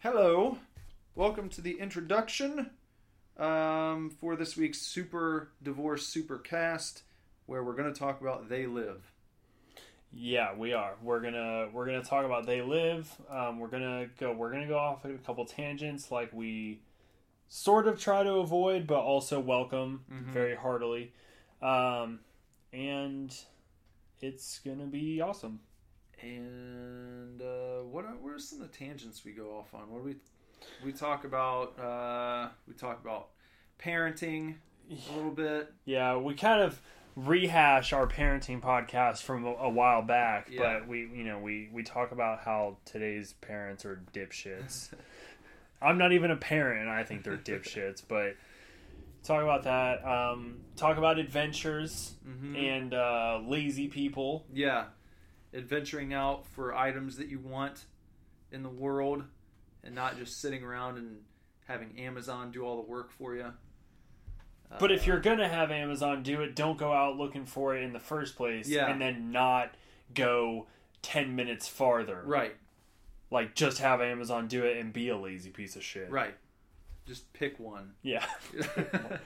Hello, welcome to the introduction um, for this week's Super Divorce Supercast, where we're going to talk about They Live. Yeah, we are. We're gonna we're gonna talk about They Live. Um, we're gonna go we're gonna go off a couple tangents like we sort of try to avoid, but also welcome Mhm. very heartily. Um, and it's gonna be awesome. And uh, what are, what are some of the tangents we go off on? What do we we talk about? Uh, we talk about parenting a little bit. Yeah, we kind of rehash our parenting podcast from a, a while back, Yeah. but we you know we we talk about how today's parents are dipshits. I'm not even a parent, and I think they're dipshits. But talk about that. Um, talk about adventures Mhm. and uh, lazy people. Yeah, adventuring out for items that you want in the world, and not just sitting around and having Amazon do all the work for you. But if Uh, you're gonna have Amazon do it, don't go out looking for it in the first place, Yeah. and then not go ten minutes farther. right, Like just have Amazon do it and be a lazy piece of shit. right, just pick one. Yeah.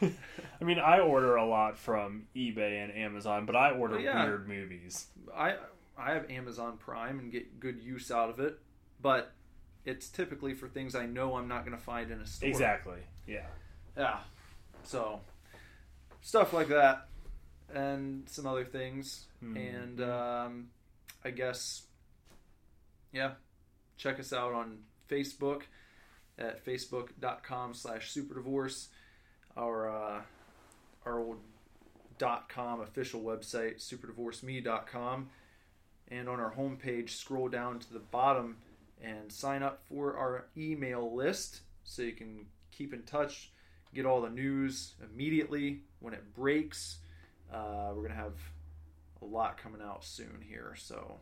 I mean, I order a lot from eBay and Amazon, but I order Well, yeah. weird movies. I I have Amazon Prime and get good use out of it, but it's typically for things I know I'm not going to find in a store. Exactly. Yeah. Yeah. So stuff like that, and some other things, Mhm. and um, I guess yeah, check us out on Facebook at facebook.com slash superdivorce our uh, our old dot com official website superdivorceme.com and on our homepage scroll down to the bottom and sign up for our email list so you can keep in touch get all the news immediately when it breaks. Uh, we're gonna have a lot coming out soon here so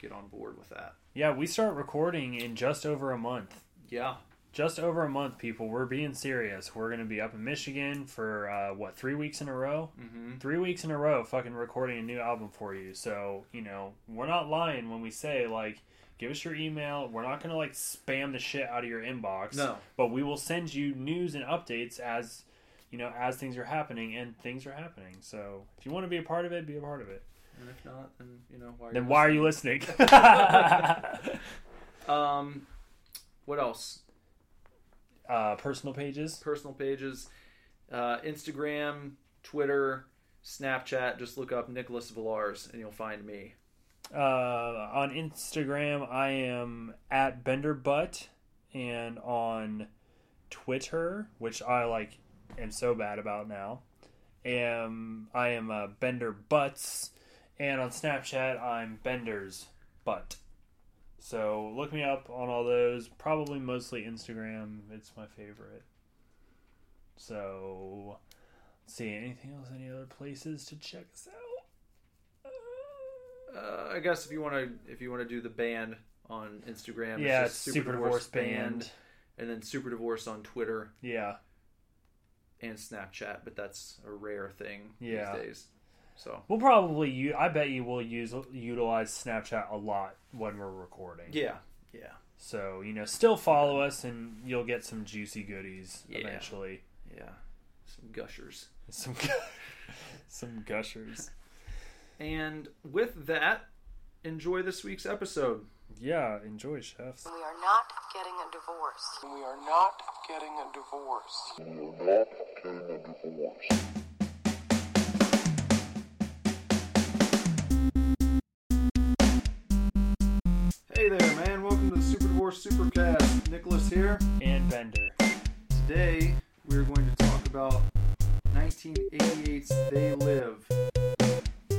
get on board with that. Yeah, we start recording in just over a month. yeah Just over a month, people. We're being serious. We're going to be up in Michigan for, uh, what, three weeks in a row? mm-hmm. Three weeks in a row fucking recording a new album for you. So, you know, we're not lying when we say, like, give us your email. We're not going to, like, spam the shit out of your inbox. no but we will send you news and updates as you know as things are happening and things are happening so if you want to be a part of it be a part of it and if not then you know why then why are you listening um what else uh, personal pages? Personal pages uh, instagram twitter snapchat just look up nicholas villars and you'll find me. Uh, on instagram i am at benderbutt and on twitter which i like am so bad about now am i am uh, bender butts and on snapchat i'm bender's butt so look me up on all those. Probably mostly instagram. It's my favorite. So let's see. Anything else? Any other places to check us out? Uh, i guess if you want to if you want to do the band on instagram yeah it's just super divorce band and then super divorce on twitter. Yeah. And snapchat but that's a rare thing Yeah. these days so We'll probably I bet you will use utilize Snapchat a lot when we're recording. yeah yeah So you know, still follow us, and you'll get some juicy goodies Yeah. eventually. yeah some gushers Some some gushers. and with that enjoy this week's episode Yeah, enjoy, chefs. We are not getting a divorce. We are not getting a divorce. hey there man welcome to the super divorce supercast nicholas here And Bender. Today, we're going to talk about 1988's They Live,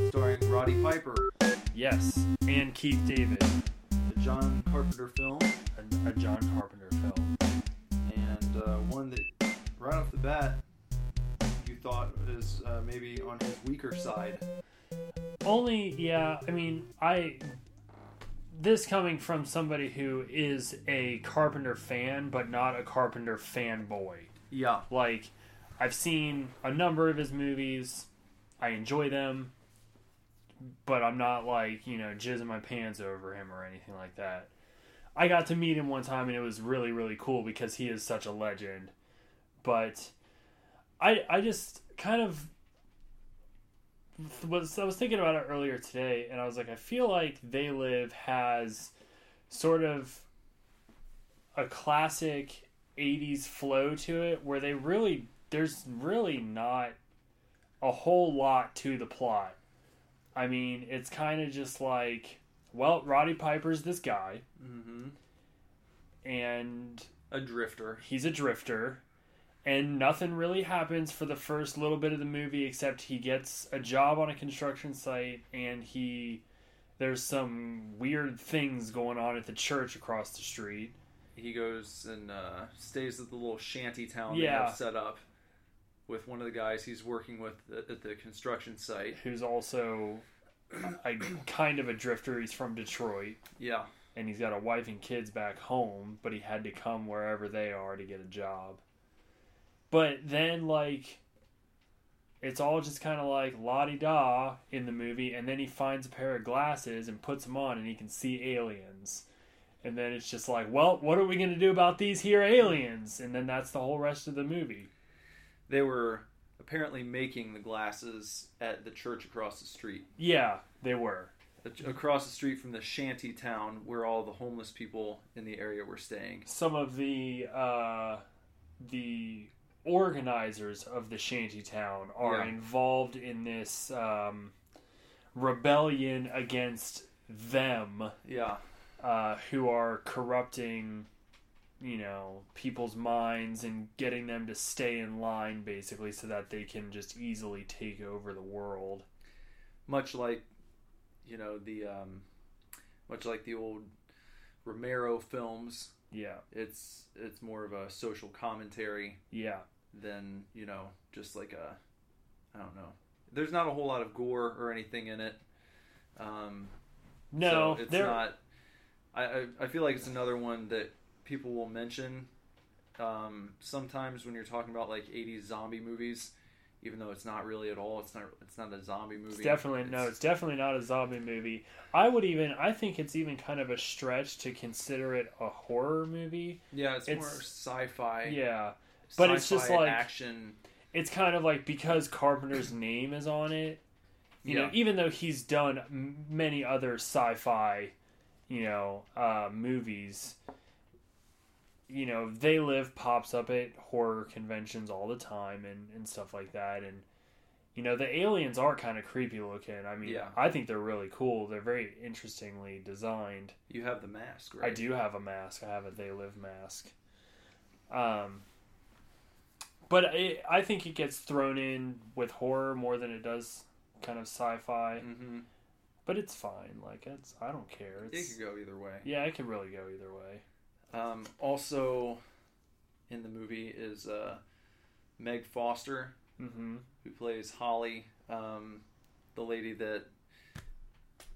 starring Roddy Piper, Yes, and Keith David, the John Carpenter film, a, a John Carpenter film. and uh, one that, right off the bat, you thought is uh, maybe on his weaker side. Only, yeah. I mean, I. This coming from somebody who is a Carpenter fan, but not a Carpenter fanboy. Yeah. Like, I've seen a number of his movies. I enjoy them, but I'm not like you know jizzing my pants over him or anything like that. I got to meet him one time and it was really really cool because he is such a legend. But I I just kind of was I was thinking about it earlier today and I was like I feel like They Live has sort of a classic 80s flow to it where they really there's really not a whole lot to the plot. I mean, it's kind of just like well, Roddy Piper's this guy Mm-hmm. and A drifter. he's a drifter and nothing really happens for the first little bit of the movie except he gets a job on a construction site and he there's some weird things going on at the church across the street. He goes and uh, stays at the little shanty town they have set up with one of the guys he's working with at at the construction site. who's also a kind of a drifter. He's from detroit. Yeah. and he's got a wife and kids back home but he had to come wherever they are to get a job but then like it's all just kind of like la-di-da in the movie and then he finds a pair of glasses and puts them on and he can see aliens and then it's just like well what are we going to do about these here aliens and then that's the whole rest of the movie They were apparently making the glasses at the church across the street. yeah they were Across the street from the shanty town where all the homeless people in the area were staying. some of the uh, the organizers of the shanty town are Yeah. involved in this um, rebellion against them Yeah. uh, who are corrupting you know people's minds and getting them to stay in line basically so that they can just easily take over the world Much like, you know, the, um, much like the old Romero films. yeah It's, it's more of a social commentary yeah than you know just like a I don't know. There's not a whole lot of gore or anything in it. Um, no so it's there not. I, I feel like it's another one that people will mention um, sometimes when you're talking about like 80s zombie movies, even though it's not really at all. It's not. It's not a zombie movie. It's definitely no, it's definitely not a zombie movie. I would even I think it's even kind of a stretch to consider it a horror movie. yeah. It's, more sci-fi. Yeah. But it's just like- action. It's kind of like because Carpenter's name is on it, you know, even though he's done many other sci-fi, you know, uh, movies, you know, They Live pops up at horror conventions all the time and, and stuff like that. And, you know, the aliens are kind of creepy looking. I mean, Yeah. I think they're really cool. They're very interestingly designed. You have the mask, right? I do have a mask. I have a They Live mask. Um, but it, I think it gets thrown in with horror more than it does kind of sci-fi. Mm-hmm. But it's fine. Like it's I don't care. It could go either way. yeah, it could really go either way. Um, also, in the movie is uh, Meg Foster, Mm-hmm. who plays Holly, um, the lady that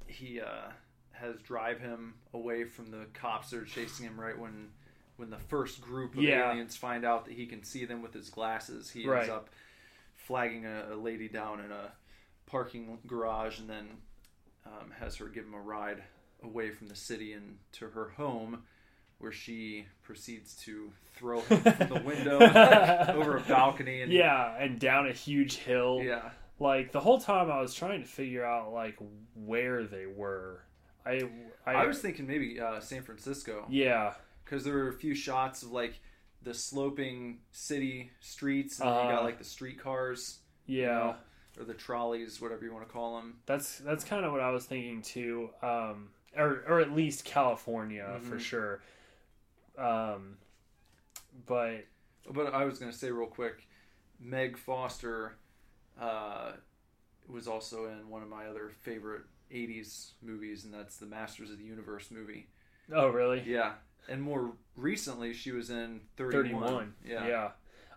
he uh, has drive him away from the cops that are chasing him right when when the first group of Yeah. aliens find out that he can see them with his glasses. He Right. ends up flagging a, a lady down in a parking garage and then um, has her give him a ride away from the city and to her home where she proceeds to throw him from the window over a balcony and Yeah, and down a huge hill. yeah Like the whole time I was trying to figure out like where they were. I I, I was thinking maybe uh, San Francisco yeah because there were a few shots of like the sloping city streets, and you Uh-huh. got like the streetcars, yeah. you know, or the trolleys, whatever you want to call them. That's that's kind of what I was thinking too, um, or or at least California for Mhm. sure. Um, but But I was gonna say real quick, Meg Foster uh, was also in one of my other favorite '80s movies, and that's the Masters of the Universe movie. oh really? Yeah, and more recently, she was in 31. Thirty one. Yeah. yeah.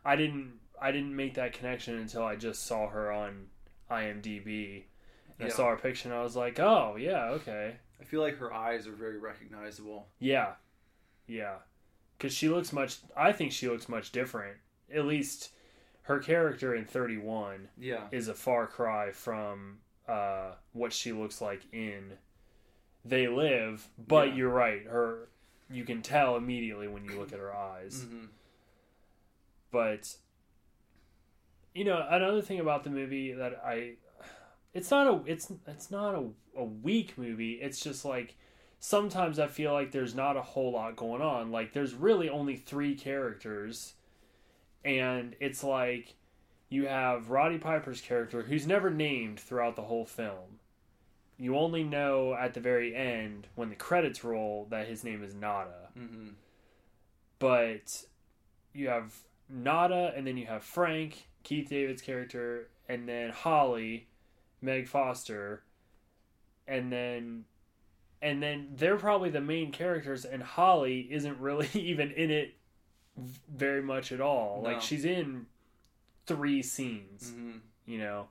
I didn't I didn't make that connection until I just saw her on IMDb. And I saw her picture and I was like, oh yeah, okay, I feel like her eyes are very recognizable. yeah, yeah, because she looks much. I think she looks much different. At least her character in Thirty One. Yeah, is a far cry from uh, what she looks like in They Live. But Yeah. you're right, her you can tell immediately when you look at her eyes. hmm But you know, another thing about the movie that I it's not a it's it's not a, a weak movie. It's just like sometimes I feel like there's not a whole lot going on. Like there's really only three characters and it's like you have Roddy Piper's character who's never named throughout the whole film. You only know at the very end when the credits roll that his name is Nada hmm but you have Nada, and then you have Frank, Keith David's character, and then Holly, Meg Foster, and then and then they're probably the main characters, and Holly isn't really even in it very much at all. No. Like she's in three scenes, hmm you know.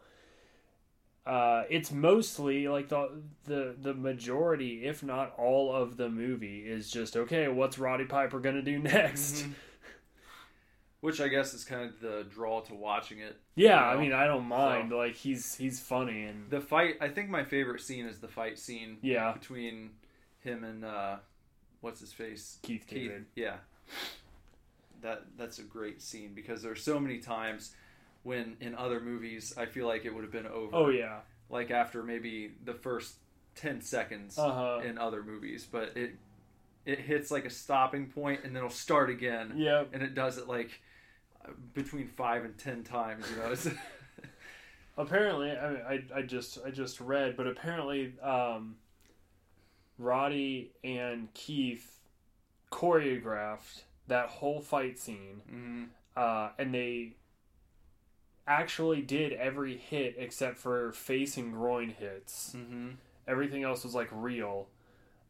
Uh, it's mostly like the the the majority, if not all of the movie, is just okay. What's Roddy Piper gonna do next? Mhm. Which I guess is kind of the draw to watching it. Yeah, You I mean, I don't mind. So- Like he's he's funny and The fight. I think my favorite scene is the fight scene yeah, between him and uh, what's his face, Keith Keith. David. Yeah, that that's a great scene because there's so many times when in other movies I feel like it would have been over. Oh yeah, like after maybe the first 10 seconds uh huh. in other movies but it it hits like a stopping point and then it'll start again Yeah. and it does it like between 5 and 10 times you know it's, Apparently, I, mean, I I just I just read, but apparently, um, Roddy and Keith choreographed that whole fight scene, Mhm. uh, and they actually did every hit except for face and groin hits. Mhm. Everything else was like real.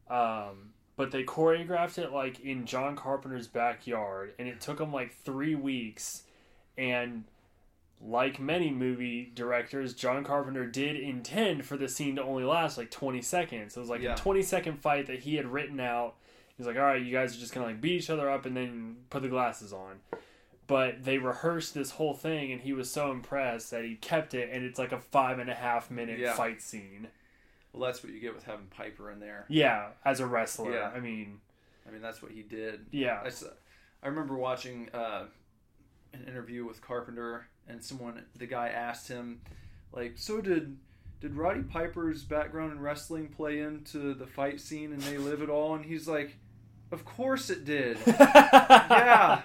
Um, but they choreographed it like in John Carpenter's backyard, and it took them like three weeks. And like many movie directors, John Carpenter did intend for the scene to only last like 20 seconds. It was like Yeah. a 20 second fight that he had written out. He's like, all right, you guys are just gonna like beat each other up and then put the glasses on. But they rehearsed this whole thing, and he was so impressed that he kept it, and it's like a five and a half minute Yeah. fight scene. well that's what you get with having piper in there Yeah, as a wrestler. Yeah. I mean, i mean that's what he did yeah. I remember watching uh, an interview with Carpenter, and someone, the guy asked him, like, so did did Roddy Piper's background in wrestling play into the fight scene and They Live at all? And he's like, of course it did. yeah.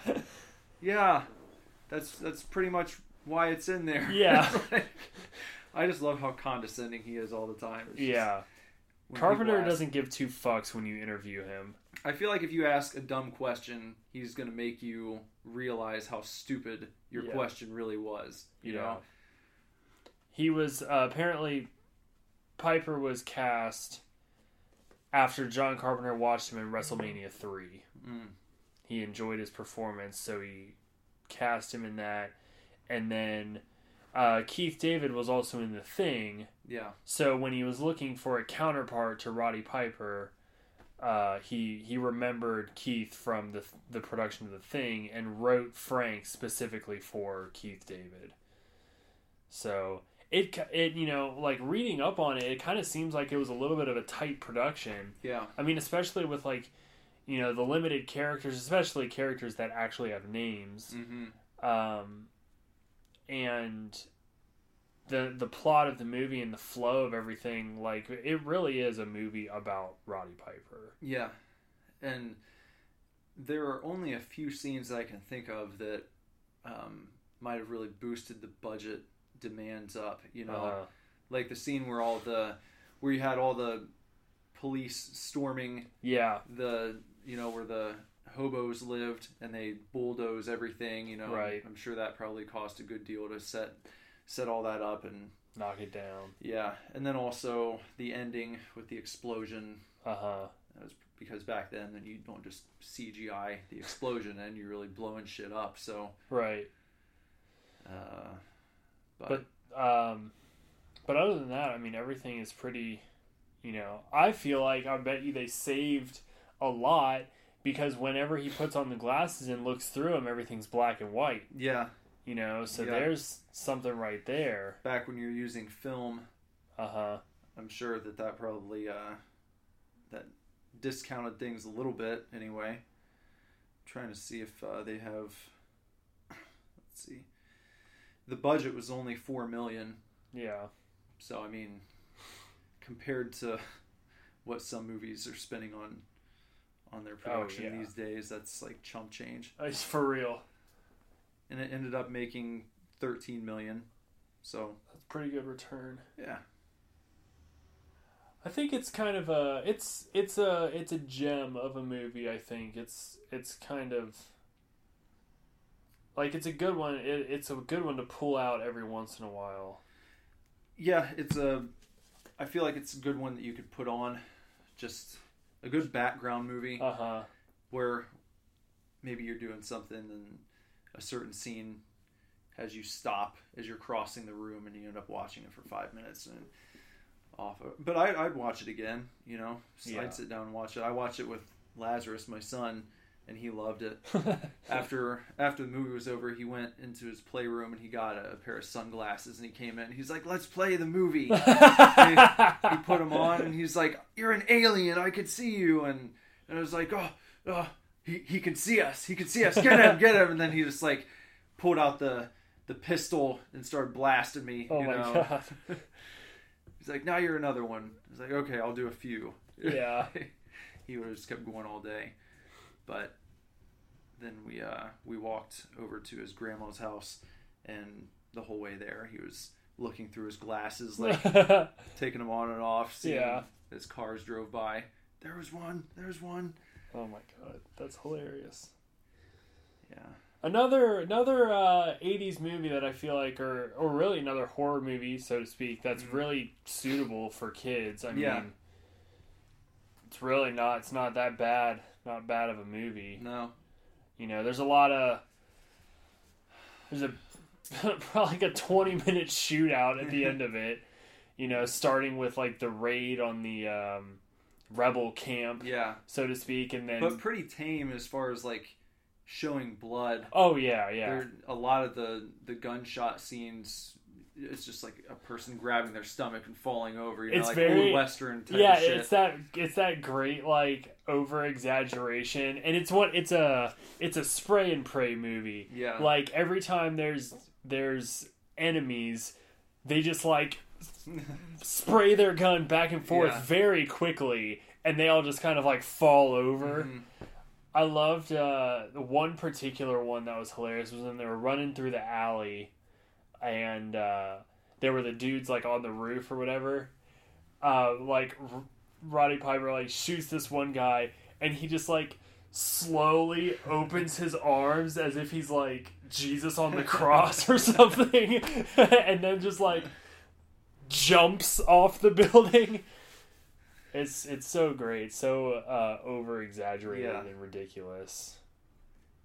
Yeah, that's that's pretty much why it's in there. Yeah. Like- I just love how condescending he is all the time. It's Yeah. Carpenter ask- doesn't give two fucks when you interview him. I feel like if you ask a dumb question, he's gonna make you realize how stupid your Yeah. question really was. You know? He was uh, apparently Piper was cast after John Carpenter watched him in WrestleMania 3. Mm. He enjoyed his performance, so he cast him in that. And then uh, Keith David was also in The Thing. Yeah. So when he was looking for a counterpart to Roddy Piper, uh, he he remembered Keith from the the production of the Thing and wrote Frank specifically for Keith David. So it it you know like reading up on it, it kind of seems like it was a little bit of a tight production. Yeah. I mean, especially with like you know the limited characters, especially characters that actually have names Mm-hmm. um, and the the plot of the movie and the flow of everything like it really is a movie about Roddy Piper. Yeah. And there are only a few scenes that I can think of that um, might have really boosted the budget demands up. You know, Uh, like the scene where all the where you had all the police storming yeah, the you know where the hobos lived and they bulldoze everything you know Right. i'm sure that probably cost a good deal to set set all that up and knock it down. yeah and then also the ending with the explosion Uh huh. that was because back then then you don't just cgi the explosion and you're really blowing shit up so Right. uh but, But um, but other than that, I mean, everything is pretty. You know, I feel like I bet you they saved a lot because whenever he puts on the glasses and looks through them, everything's black and white. yeah You know, so Yeah. there's something right there. back when you're using film Uh huh. i'm sure that that probably uh that discounted things a little bit anyway. trying to see if uh, they have. Let's see. The budget was only four million, Yeah. so I mean, compared to what some movies are spending on on their oh, production Oh, yeah. these days, that's like chump change. Uh, it's for real. And it ended up making thirteen million. So That's a pretty good return. yeah, I think it's kind of a it's it's a it's a gem of a movie. I think it's it's kind of like it's a good one. It, it's a good one to pull out every once in a while. yeah, it's a. I feel like it's a good one that you could put on, just a good background movie. Uh huh. where maybe you're doing something and a certain scene has you stop as you're crossing the room and you end up watching it for five minutes and off of, but I, I'd watch it again you know so Yeah. I'd sit down and watch it I watch it with Lazarus my son and he loved it. After after the movie was over he went into his playroom and he got a, pair of sunglasses and he came in. He's like let's play the movie. He put them on and he's like you're an alien. I could see you. And and i was like oh, oh he, he can see us. He can see us. Get him get him. And then he just like pulled out the the pistol and started blasting me oh you my know? God. he's like now you're another one. I was like okay i'll do a few. Yeah. he would have just kept going all day but then we uh we walked over to his grandma's house and the whole way there he was looking through his glasses like taking them on and off. Seeing Yeah. As cars drove by, there was one. There's one. oh my god, that's hilarious. Yeah. Another another uh, '80s movie that I feel like, or or really another horror movie, so to speak, that's really suitable for kids. I mean, Yeah. it's really not. It's not that bad. Not bad of a movie. No. You know, there's a lot of there's a probably like a 20 minute shootout at the end of it. You know, starting with like the raid on the um, rebel camp, Yeah. so to speak, and then But pretty tame as far as like showing blood. oh yeah, yeah, There a lot of the the gunshot scenes. It's just like a person grabbing their stomach and falling over. You know, It's like very- old western type yeah it's that it's that great like over exaggeration and it's what it's a it's a spray and pray movie Yeah. like every time there's there's enemies they just like spray their gun back and forth Yeah. very quickly and they all just kind of like fall over Mhm. i loved uh the one particular one that was hilarious was when they were running through the alley and uh there were the dudes like on the roof or whatever. Uh like R- roddy piper like shoots this one guy and he just like slowly opens his arms as if he's like jesus on the cross or something and then just like jumps off the building. It's it's so great. So uh over exaggerated Yeah. and ridiculous.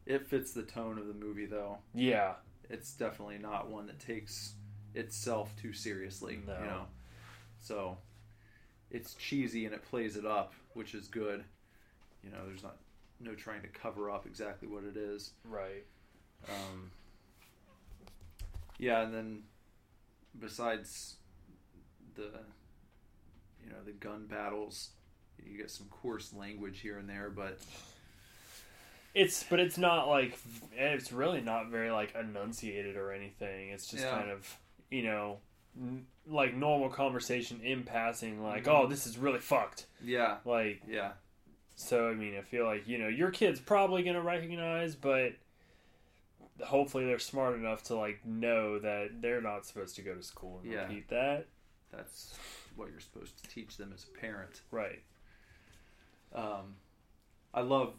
It fits the tone of the movie though. yeah It's definitely not one that takes itself too seriously. No. You know. So it's cheesy and it plays it up, which is good. You know, there's not no trying to cover up exactly what it is. right Um, yeah, and then besides the you know the gun battles, you get some coarse language here and there, but It's but it's not like it's really not very like enunciated or anything. It's just Yeah. kind of you know n- like normal conversation in passing. Like, Mhm. oh, this is really fucked. yeah, Like, yeah, so I mean, I feel like you know your kid's probably gonna recognize, but hopefully they're smart enough to like know that they're not supposed to go to school and Yeah. repeat that. that's what you're supposed to teach them as a parent. Right. Um, I love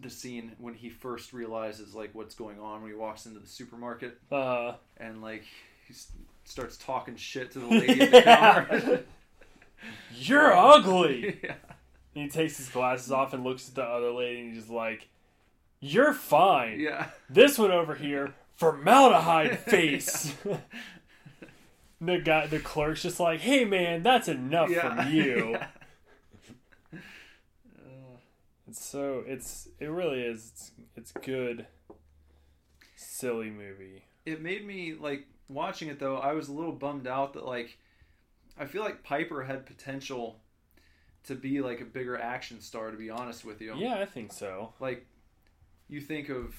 the scene when he first realizes like what's going on when he walks into the supermarket Uh, and like he starts talking shit to the lady at the counter. you're ugly. yeah. And he takes his glasses off and looks at the other lady and he's like, "You're fine." Yeah. This one over here, formaldehyde face. the guy, the clerk's just like, "Hey man, that's enough Yeah. from you." Yeah. So it's it really is it's, it's good, silly movie. It made me like watching it though. I was a little bummed out that like I feel like Piper had potential to be like a bigger action star. To be honest with you, Yeah, I think so. like you think of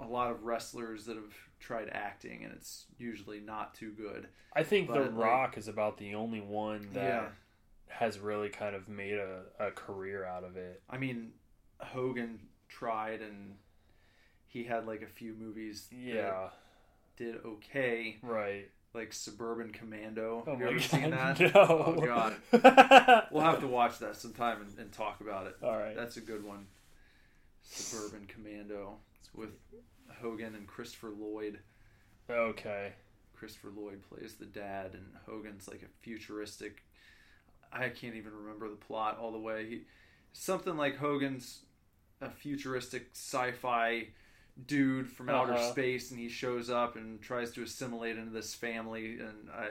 a lot of wrestlers that have tried acting and it's usually not too good. I think The But, like- Rock is about the only one that Yeah. Has really kind of made a, a career out of it. I mean, Hogan tried and he had like a few movies that Yeah, did okay, right. like Suburban Commando. Oh Have you ever god, seen that? no. Oh god. We'll have to watch that sometime and, and talk about it. All right. That's a good one. Suburban Commando. It's with Hogan and Christopher Lloyd. Okay. Christopher Lloyd plays the dad, and Hogan's like a futuristic. I can't even remember the plot all the way. He, something like Hogan's a futuristic sci-fi dude from outer Uh-huh. space, and he shows up and tries to assimilate into this family, and I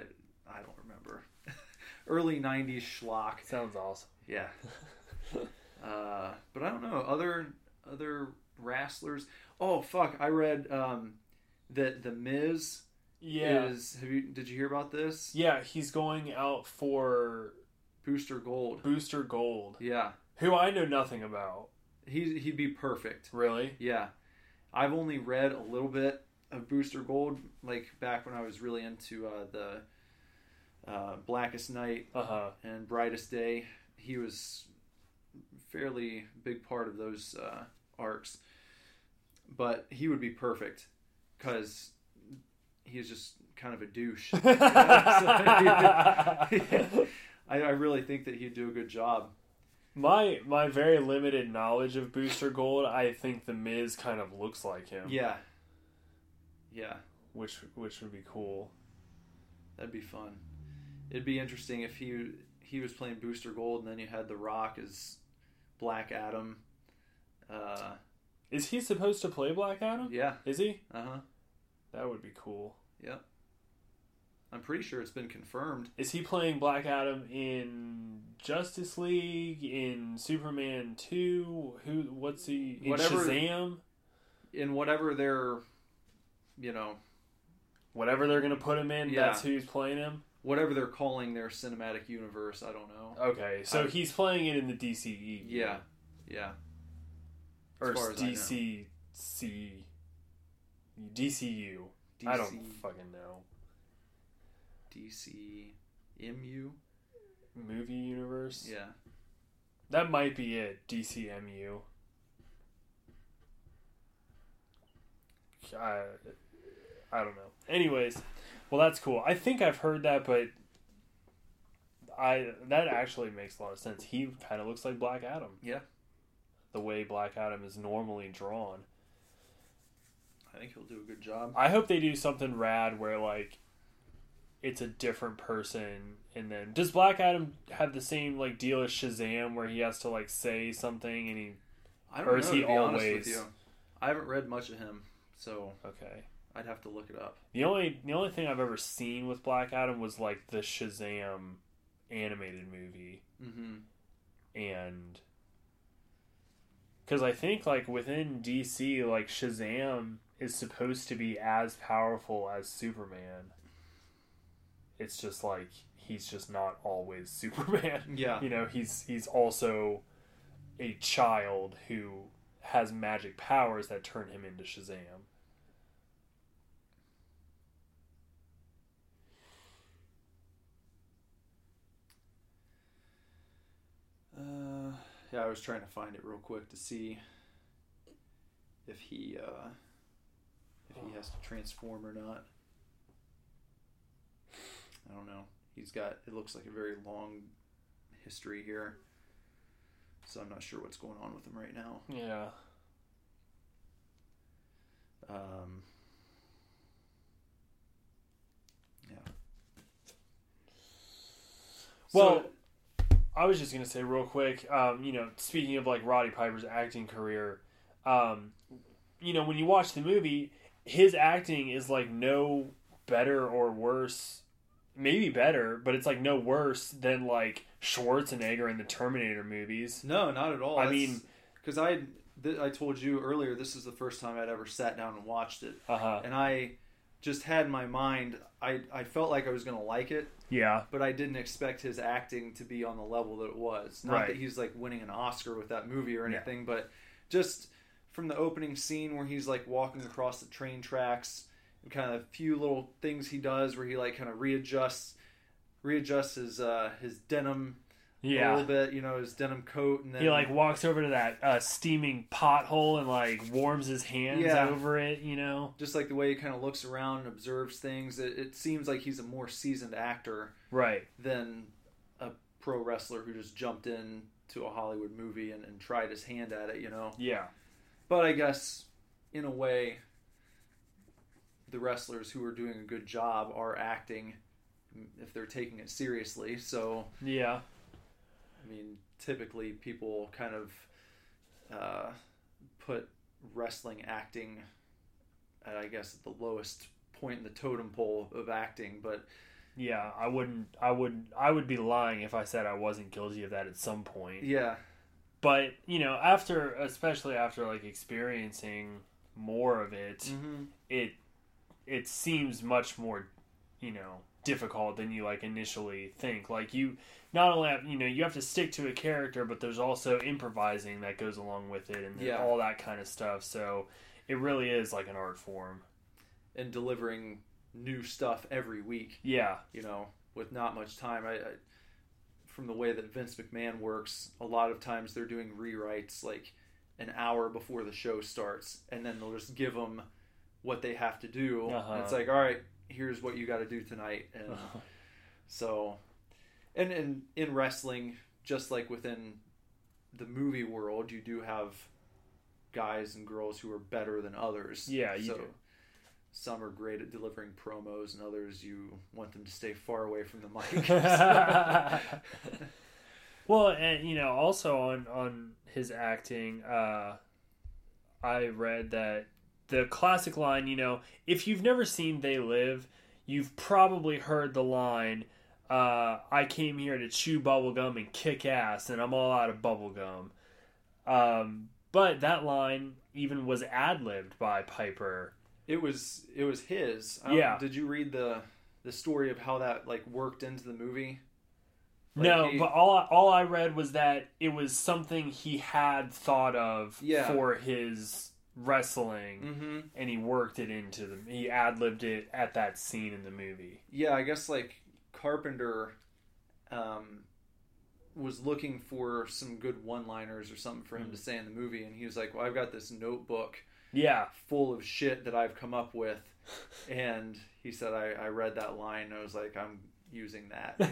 I don't remember. Early '90s schlock. Sounds awesome. Yeah. uh, but I don't know other other wrestlers. Oh fuck! I read um, that the Miz Yeah. is. Have you? Did you hear about this? Yeah, he's going out for Booster Gold. Booster Gold, Yeah, who I know nothing about. he he'd be perfect. Really? Yeah, I've only read a little bit of Booster Gold, like back when I was really into uh, the uh, Blackest Night Uh huh. and Brightest Day. He was fairly big part of those uh, arcs, but he would be perfect because he's just kind of a douche. I, I really think that he'd do a good job. my my very limited knowledge of Booster Gold, I think the Miz kind of looks like him. Yeah, yeah, Which which would be cool. that'd be fun. It'd be interesting if he he was playing Booster Gold and then you had The Rock as Black Adam. Uh, Is he supposed to play Black Adam? yeah, Is he? uh huh. That would be cool. Yep. I'm pretty sure it's been confirmed. Is he playing Black Adam in Justice League, in Superman Two? Who? What's he? In Whatever- Shazam? In whatever their, you know, Whatever they're gonna put him in, Yeah. that's who's playing him. whatever they're calling their cinematic universe, I don't know. Okay, so I- he's playing it in the DCE. Yeah. Yeah. As or far as I know. DCC, DCU. I don't fucking know. DC MU. Movie universe. Yeah. That might be it. DCMU. I, I don't know. Anyways, well that's cool. I think I've heard that, but I that actually makes a lot of sense. He kind of looks like Black Adam. Yeah. The way Black Adam is normally drawn. I think he'll do a good job. I hope they do something rad where like it's a different person and then does Black Adam have the same like deal as Shazam where he has to like say something and he I don't Or know. is he to be honest always- with you. I haven't read much of him, so okay. I'd have to look it up. The only the only thing I've ever seen with Black Adam was like the Shazam animated movie Mm-hmm. and cuz I think like within DC like Shazam is supposed to be as powerful as Superman. It's just like he's just not always Superman. Yeah. You know, he's he's also a child who has magic powers that turn him into Shazam. Uh, yeah, I was trying to find it real quick to see if he uh, if he has to transform or not. I don't know. He's got it looks like a very long history here, so I'm not sure what's going on with him right now. Yeah. Um, yeah. Well, So- I was just gonna say real quick. Um, you know, speaking of like Roddy Piper's acting career, um, you know, when you watch the movie, his acting is like no better or worse. Maybe better, but it's like no worse than like Schwarzenegger in the Terminator movies. no, not at all. I mean- because I th- I told you earlier this is the first time I'd ever sat down and watched it. Uh huh. and I just had in my mind. I I felt like I was gonna like it, Yeah. but I didn't expect his acting to be on the level that it was. Not Right. that he's like winning an Oscar with that movie or Yeah. anything, but just from the opening scene where he's like walking across the train tracks kind of a few little things he does where he like kind of readjusts readjusts his uh his denim a Yeah. little bit, you know, his denim coat and then He like walks over to that uh, steaming pothole and like warms his hands Yeah. over it, you know. just like the way he kind of looks around and observes things, it, it seems like he's a more seasoned actor Right. than a pro wrestler who just jumped in to a Hollywood movie and, and tried his hand at it, you know. Yeah. But I guess, in a way, the wrestlers who are doing a good job are acting if they're taking it seriously. So, Yeah. I mean, typically people kind of uh, put wrestling acting at, I guess, at the lowest point in the totem pole of acting. But Yeah. I wouldn't. I would. I would be lying if I said I wasn't guilty of that at some point. yeah, But you know, after, especially after like experiencing more of it, mm-hmm. it it seems much more, you know, difficult than you like initially think. Like you not only have you know you have to stick to a character, but there's also improvising that goes along with it and Yeah. all that kind of stuff. So it really is like an art form. and delivering new stuff every week. Yeah, you know, with not much time. I, I from the way that Vince McMahon works, a lot of times they're doing rewrites like an hour before the show starts, and then they'll just give them what they have to do. Uh-huh. And it's like, all right, here's what you got to do tonight, and so, and and in wrestling, just like within the movie world, you do have guys and girls who are better than others. Yeah, you so, do. Some are great at delivering promos, and others you want them to stay far away from the mic. well, and you know, also on on his acting, uh, I read that the classic line, you know, if you've never seen They Live, you've probably heard the line, uh, "I came here to chew bubblegum and kick ass, and I'm all out of bubblegum." Um, but that line even was ad libbed by Piper. It was it was his. I don't- Yeah. Did you read the the story of how that like worked into the movie? Like, no, he- but all all I read was that it was something he had thought of Yeah. for his wrestling, Mm-hmm. and he worked it into the. He ad libbed it at that scene in the movie. Yeah, I guess like Carpenter um, was looking for some good one-liners or something for him Mm. to say in the movie, and he was like, "Well, I've got this notebook Yeah, full of shit that I've come up with," and he said, "I, I read that line, and I was like, I'm using that."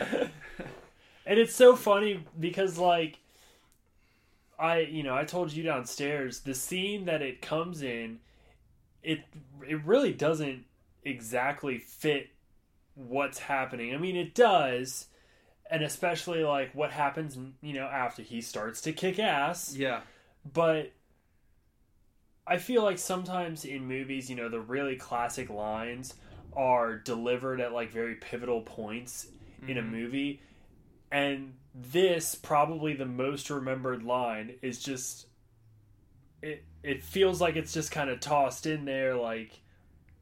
and it's so funny because like I you know I told you downstairs the scene that it comes in, it it really doesn't exactly fit what's happening. I mean it does, and especially like what happens you know after he starts to kick ass. yeah, but I feel like sometimes in movies, you know, the really classic lines are delivered at like very pivotal points in a Mhm. movie. And this probably the most remembered line is just it it feels like it's just kind of tossed in there like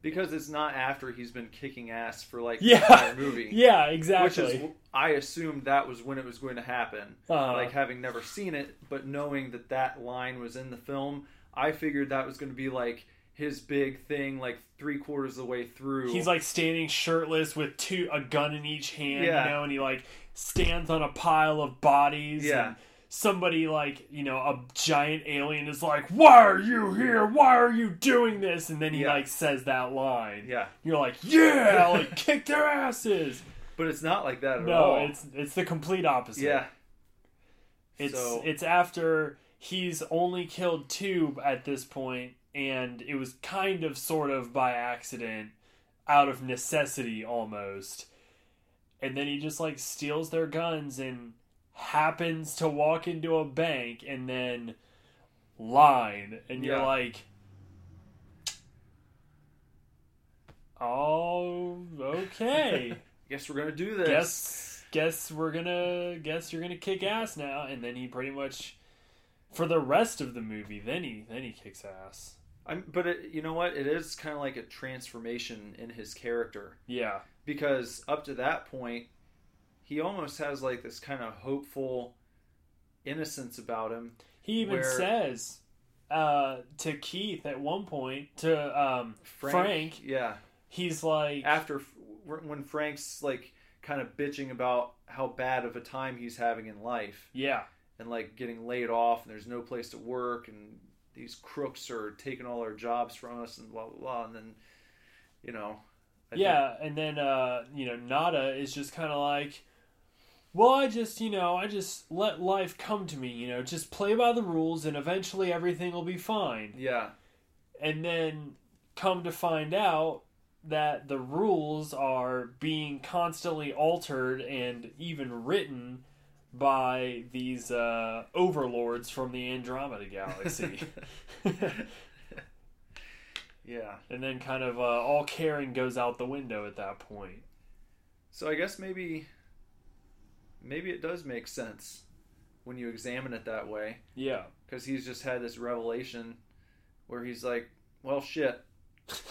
because it's not after he's been kicking ass for like Yeah. the entire movie. yeah, Which exactly. is, I assumed that was when it was going to happen. Uh, like having never seen it, but knowing that that line was in the film, I figured that was going to be like his big thing, like three quarters of the way through. He's like standing shirtless with two a gun in each hand, Yeah. you know, and he like stands on a pile of bodies. Yeah. And somebody like you know a giant alien is like, "Why are you here? Why are you doing this?" And then he Yeah. like says that line. yeah, You're like, "Yeah, like kick their asses." but it's not like that at all. No, it's it's the complete opposite. yeah, It's So- it's after he's only killed two at this point, and it was kind of sort of by accident, out of necessity almost. And then he just like steals their guns and happens to walk into a bank and then line, and you're like, oh, okay. guess we're gonna do this. guess guess we're gonna guess you're gonna kick ass now and then he pretty much for the rest of the movie then he then he kicks ass I'm, but it, you know what? It is kind of like a transformation in his character Yeah. Because up to that point, he almost has like this kind of hopeful innocence about him. He even Where- says uh, to Keith at one point to um, Frank, yeah. he's like, After when Frank's like kind of bitching about how bad of a time he's having in life yeah, and like getting laid off and there's no place to work and these crooks are taking all our jobs from us and blah blah blah and then you know I think- yeah, and then uh, you know Nada is just kind of like, well, I just you know I just let life come to me, you know, just play by the rules, and eventually everything will be fine. yeah And then come to find out that the rules are being constantly altered and even written by these uh, overlords from the Andromeda Galaxy. yeah and then kind of uh, all caring goes out the window at that point. so I guess maybe maybe it does make sense when you examine it that way Yeah. because he's just had this revelation where he's like well shit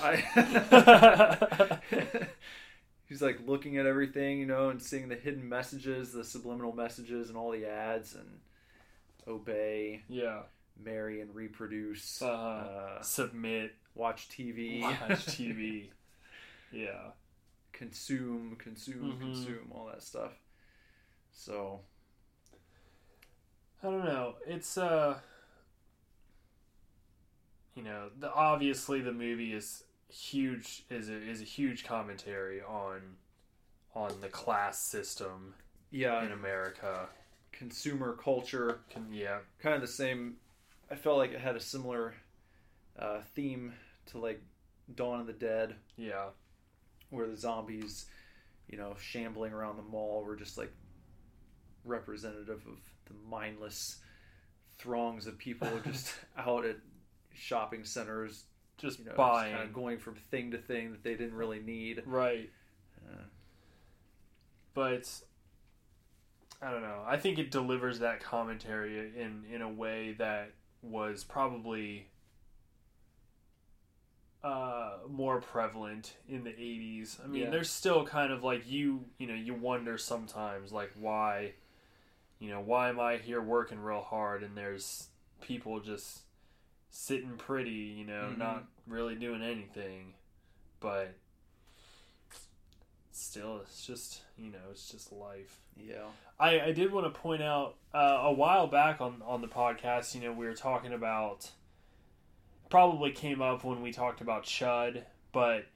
I he's like looking at everything, you know, and seeing the hidden messages, the subliminal messages, and all the ads, and obey, yeah. marry, and reproduce, Uh, uh, submit, watch TV, watch TV. yeah. consume, consume, Mhm. consume, all that stuff. So I don't know. It's uh you know, the obviously the movie is huge is a, is a huge commentary on on the class system yeah, in America. consumer culture, Can yeah. kind of the same. I felt like it had a similar uh, theme to like Dawn of the Dead. Yeah. where the zombies, you know, shambling around the mall were just like representative of the mindless throngs of people just out at shopping centers, Just you know, buying. kind of going from thing to thing that they didn't really need. right. Uh, but I don't know. I think it delivers that commentary in in a way that was probably uh, more prevalent in the 80s. I mean, Yeah. there's still kind of like you, you know, you wonder sometimes like why you know, why am I here working real hard and there's people just sitting pretty, you know, Mhm. not really doing anything. But still it's just, you know, it's just life. yeah, I, I did want to point out uh, a while back on, on the podcast, you know, we were talking about probably came up when we talked about Chud, but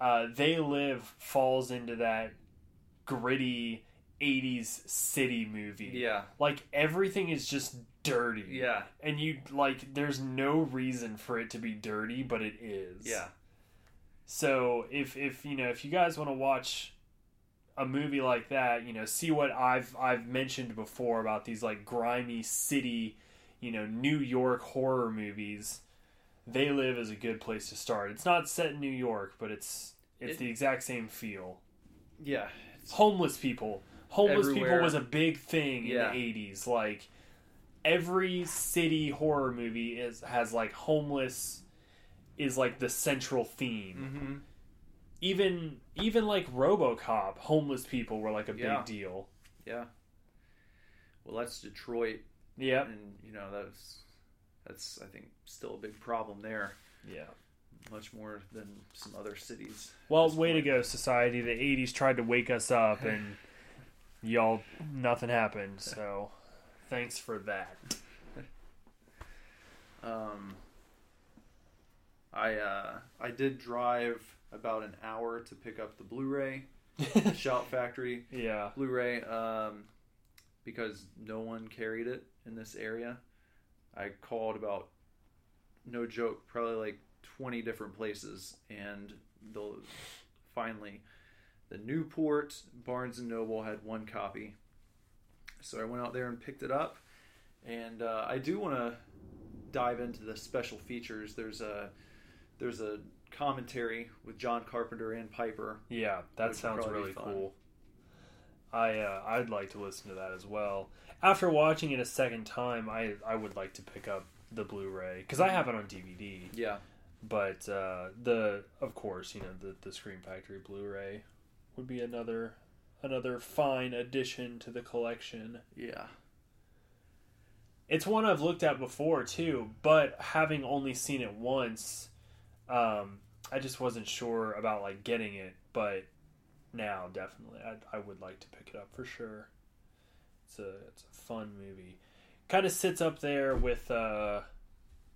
uh, They Live falls into that gritty 80s city movie. yeah, Like everything is just dirty. yeah, And you like there's no reason for it to be dirty, but it is. yeah, So if if you know if you guys want to watch a movie like that, you know, see what I've I've mentioned before about these like grimy city, you know, New York horror movies. They live is a good place to start. It's not set in New York, but it's it's It- the exact same feel. yeah. It's, Homeless people. Homeless people was a big thing Yeah. in the 80s. Like every city horror movie is has like homeless is like the central theme hmm even even like RoboCop, homeless people were like a Yeah. big deal. yeah. Well, that's Detroit, Yeah. and you know that's that's I think still a big problem there, Yeah. much more than some other cities. Well, way to go, society. The '80s tried to wake us up, and y'all, nothing happened. So, thanks for that. Um, I uh, I did drive about an hour to pick up the Blu-ray Shout Factory yeah. Blu-ray um, because no one carried it in this area. I called about no joke, probably like twenty different places, and the finally the Newport Barnes and Noble had one copy. So I went out there and picked it up, and uh, I do want to dive into the special features. There's a there's a commentary with John Carpenter and Piper. Yeah, that sounds really cool. I uh, I'd like to listen to that as well. After watching it a second time, I I would like to pick up the Blu-ray because I have it on DVD. Yeah, But uh, the of course, you know, the the Scream Factory Blu-ray would be another another fine addition to the collection. Yeah. It's one I've looked at before too, but having only seen it once, um, I just wasn't sure about like getting it. But now, definitely, I, I would like to pick it up for sure. It's a it's a fun movie. Kind of sits up there with uh,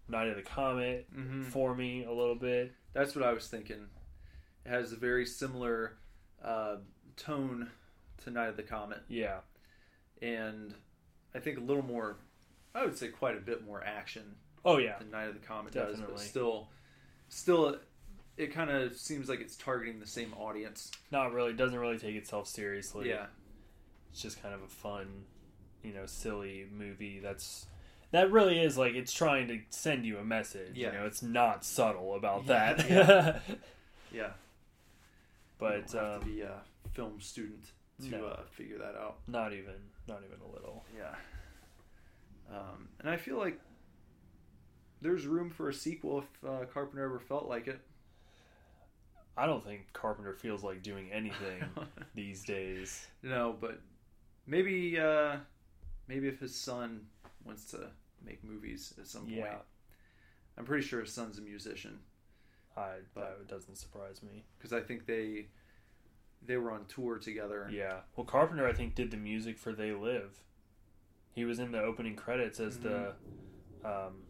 Night of the Comet hmm for me a little bit. That's what I was thinking. It has a very similar uh, tone to Night of the Comet, Yeah, and I think a little more. I would say quite a bit more action oh yeah, than Night of the Comet does, but still, still, it kind of seems like it's targeting the same audience. not really. Doesn't really take itself seriously. Yeah, it's just kind of a fun, you know, silly movie. That's that really is like it's trying to send you a message. Yeah. You know, it's not subtle about Yeah, that. yeah. yeah. but you don't have um, to be a film student to no. uh, figure that out. not even, not even a little. Yeah. Um, and I feel like there's room for a sequel if uh, Carpenter ever felt like it. I don't think Carpenter feels like doing anything these days. no, but maybe uh, maybe if his son wants to make movies at some point. Yeah, I'm pretty sure his son's a musician I But- that doesn't surprise me. because I think they they were on tour together. Yeah. Well, Carpenter, I think, did the music for "They Live." He was in the opening credits as the, um,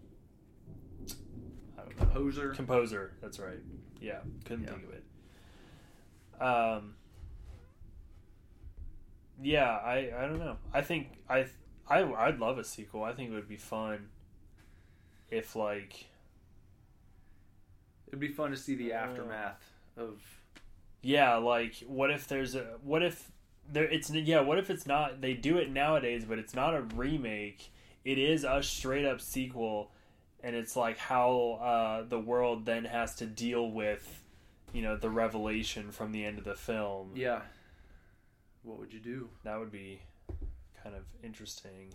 I don't know, Composer. composer. That's right. Yeah, couldn't Yeah. think of it. Um. Yeah, I I don't know. I think I I I'd love a sequel. I think it would be fun. If like It'd be fun to see the Uh, aftermath of. Yeah, like what if there's a what if there it's yeah, what if it's not they do it nowadays but it's not a remake. It is a straight up sequel and it's like how uh the world then has to deal with you know the revelation from the end of the film. Yeah. What would you do? That would be kind of interesting.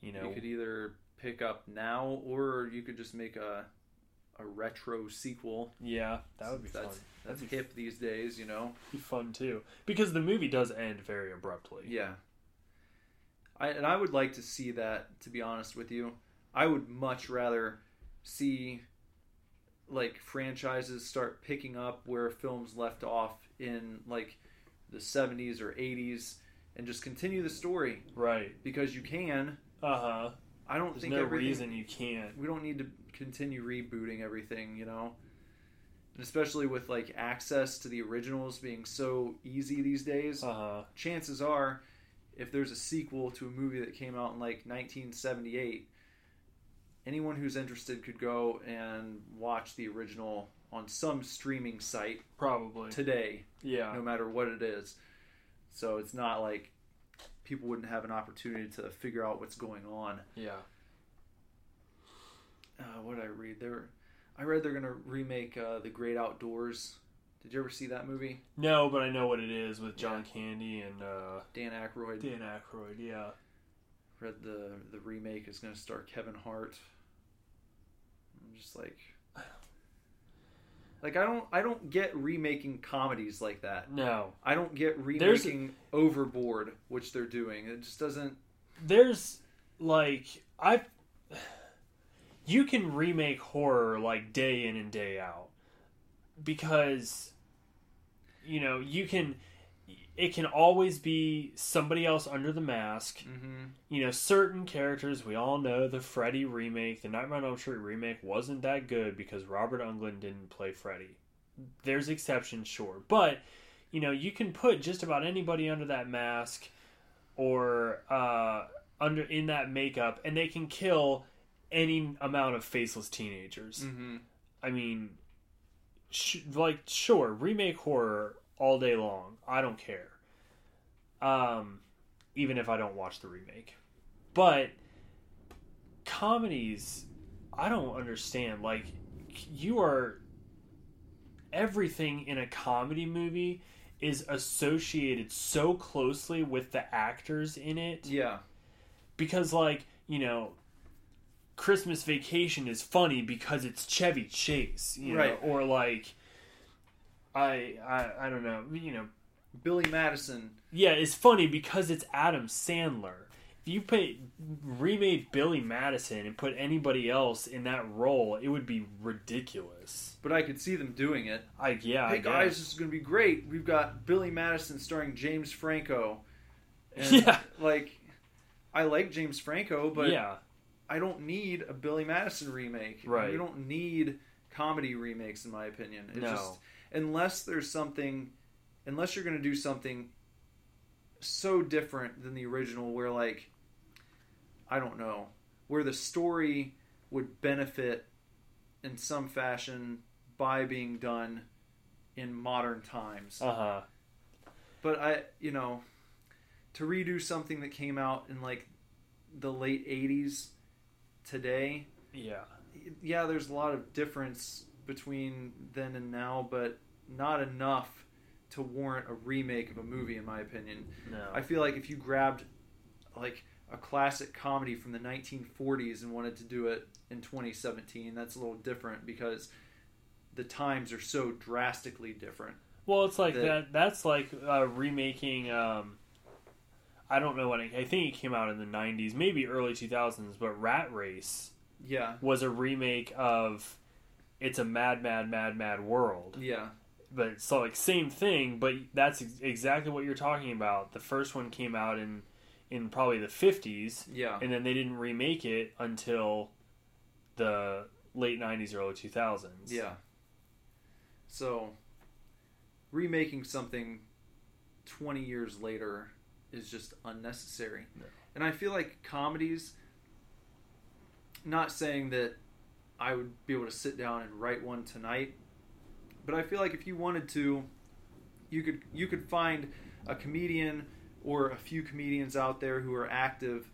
You know, You could either pick up now, or you could just make a a retro sequel. yeah, that would be that's, fun. That's That'd hip these days, you know. be fun too because the movie does end very abruptly. Yeah. I and I would like to see that. To be honest with you, I would much rather see like franchises start picking up where films left off in like the 70s or 80s and just continue the story Right. because you can. Uh huh. I don't There's think no reason you can't. we don't need to continue rebooting everything, you know? And especially with like access to the originals being so easy these days, Uh huh. chances are if there's a sequel to a movie that came out in like 1978, anyone who's interested could go and watch the original on some streaming site Probably. today, Yeah. no matter what it is. So it's not like people wouldn't have an opportunity to figure out what's going on. Yeah. uh, what did I read? There, I read they're gonna remake uh, The Great Outdoors. Did you ever see that movie? No, but I know what it is with John Candy and uh, Dan Aykroyd. Dan Aykroyd. Yeah. Read the the remake is gonna star Kevin Hart. I'm just like, like I don't I don't get remaking comedies like that. No. I don't get There's- remaking Overboard, which they're doing. It just doesn't. There's like I. You can remake horror like day in and day out because you know you can. It can always be somebody else under the mask. Mm-hmm. you know, certain characters we all know the Freddy remake, the Nightmare on Elm Street remake wasn't that good because Robert Englund didn't play Freddy. There's exceptions, sure, but you know, you can put just about anybody under that mask or uh, under in that makeup, and they can kill any amount of faceless teenagers. Mm-hmm. I mean, sh- like sure, remake horror all day long. I don't care. Um, even if I don't watch the remake, but comedies, I don't understand. Like, you are everything in a comedy movie is associated so closely with the actors in it Yeah. because like you know Christmas Vacation is funny because it's Chevy Chase, you know, Right. or like I I I don't know, you know, Billy Madison. yeah, it's funny because it's Adam Sandler. If you pay, remade Billy Madison and put anybody else in that role, it would be ridiculous. But I could see them doing it. I yeah, I hey guys, guess. this is going to be great. We've got Billy Madison starring James Franco. And Yeah. Like, I like James Franco, but yeah, I don't need a Billy Madison remake. Right. We don't need comedy remakes, in my opinion. It No. just unless there's something, unless you're going to do something so different than the original, where like, I don't know, where the story would benefit in some fashion by being done in modern times. uh huh, But I, you know, to redo something that came out in like the late 80s today, yeah, yeah, there's a lot of difference between then and now, but not enough to warrant a remake of a movie, in my opinion. no, I feel like if you grabbed like a classic comedy from the 1940s and wanted to do it in 2017, that's a little different because the times are so drastically different. Well, it's like that- that. That's like uh, remaking. Um, I don't know when it, I think it came out in the '90s, maybe early 2000s. But Rat Race Yeah, was a remake of "It's a Mad, Mad, Mad, Mad World." yeah, But so like same thing, but that's ex- exactly what you're talking about. The first one came out in in probably the 50s, yeah. and then they didn't remake it until the late 90s, early 2000s. Yeah. So, remaking something 20 years later is just unnecessary. No. And I feel like comedies, not saying that I would be able to sit down and write one tonight, but I feel like if you wanted to, you could you could find a comedian or a few comedians out there who are active.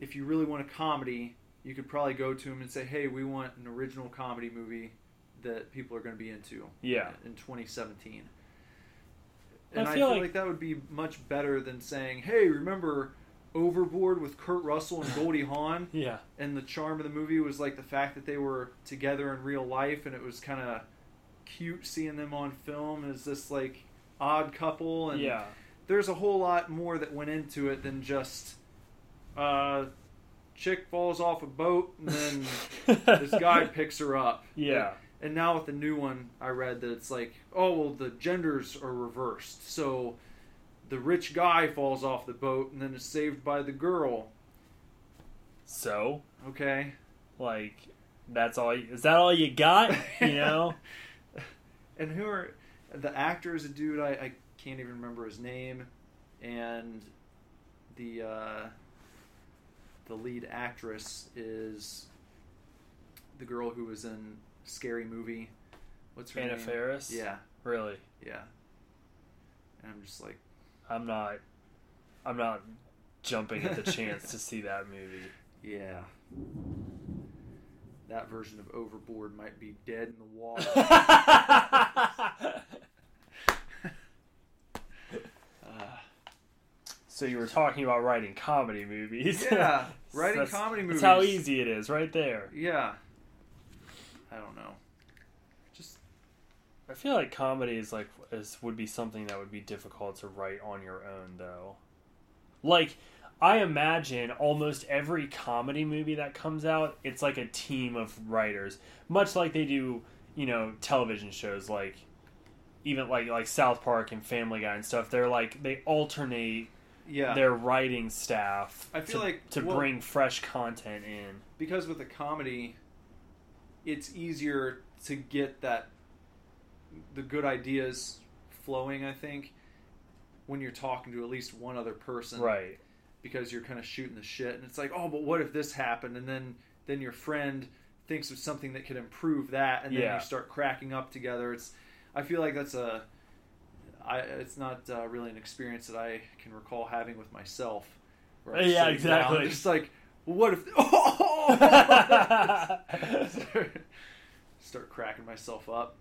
If you really want a comedy, you could probably go to them and say, "Hey, we want an original comedy movie that people are going to be into." Yeah. In 2017. I And I feel feel, like- like... that would be much better than saying, "Hey, remember Overboard with Kurt Russell and Goldie Hawn?" Yeah. And the charm of the movie was like the fact that they were together in real life, and it was kind of cute seeing them on film as this like odd couple. And Yeah. there's a whole lot more that went into it than just uh, chick falls off a boat and then this guy picks her up. Yeah. And now with the new one, I read that it's like, oh well, the genders are reversed. So the rich guy falls off the boat and then is saved by the girl. So, Okay. like, that's all. You, is that all you got? You know? and who are the actor is a dude I, I can't even remember his name, and the uh, the lead actress is the girl who was in Scary Movie. What's her Anna name? Faris? Yeah, Really? yeah. And I'm just like, I'm not. I'm not jumping at the chance to see that movie. yeah. That version of Overboard might be dead in the water. Uh, so you were talking about writing comedy movies. Yeah, writing comedy movies. That's how easy it is, right there. yeah. I don't know. I feel like comedy is like is would be something that would be difficult to write on your own though. Like I imagine almost every comedy movie that comes out, it's like a team of writers, much like they do, you know, television shows like even like like South Park and Family Guy and stuff. They're like they alternate yeah. their writing staff I feel to, like- to well- bring fresh content in. because with a comedy, it's easier to get that the good ideas flowing. I think when you're talking to at least one other person, Right. Because you're kind of shooting the shit, and it's like, oh, but what if this happened? And then then your friend thinks of something that could improve that, and then Yeah. you start cracking up together. It's I feel like that's a I, it's not uh, really an experience that I can recall having with myself. Yeah, down, exactly. just like, well, what if? Oh! start cracking myself up.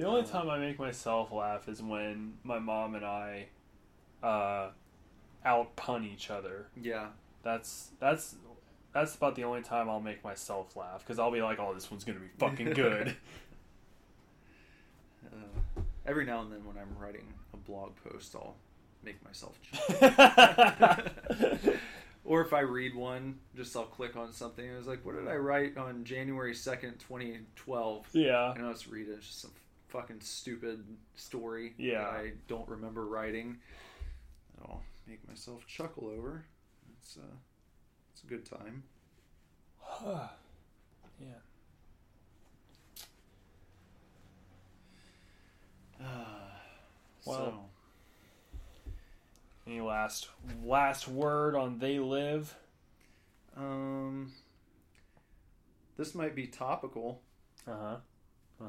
The only time I make myself laugh is when my mom and I uh, out pun each other. Yeah, That's that's that's about the only time I'll make myself laugh because I'll be like, "Oh, this one's gonna be fucking good." Uh, every now and then, when I'm writing a blog post, I'll make myself. chuckle. or if I read one, just I'll click on something. and It's like, what did I write on January second, twenty twelve? yeah, And I'll just read it. It's just some fucking stupid story Yeah. that I don't remember writing. I'll make myself chuckle over. It's uh, it's a good time. yeah. Well- so, Any last last word on They Live? um, this might be topical. Uh huh. Uh huh.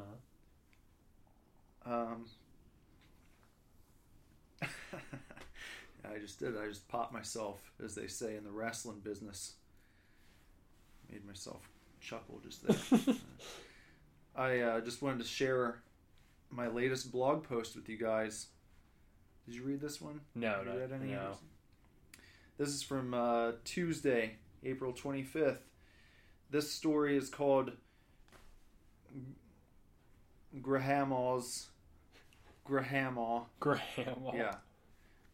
Um, I just did. I just popped myself, as they say in the wrestling business. Made myself chuckle just there. I uh, just wanted to share my latest blog post with you guys. Did you read this one? No, you no, read any no. this? This is from uh, Tuesday, April 25th. This story is called Grahamaw's Grahamaw. Graham. Yeah.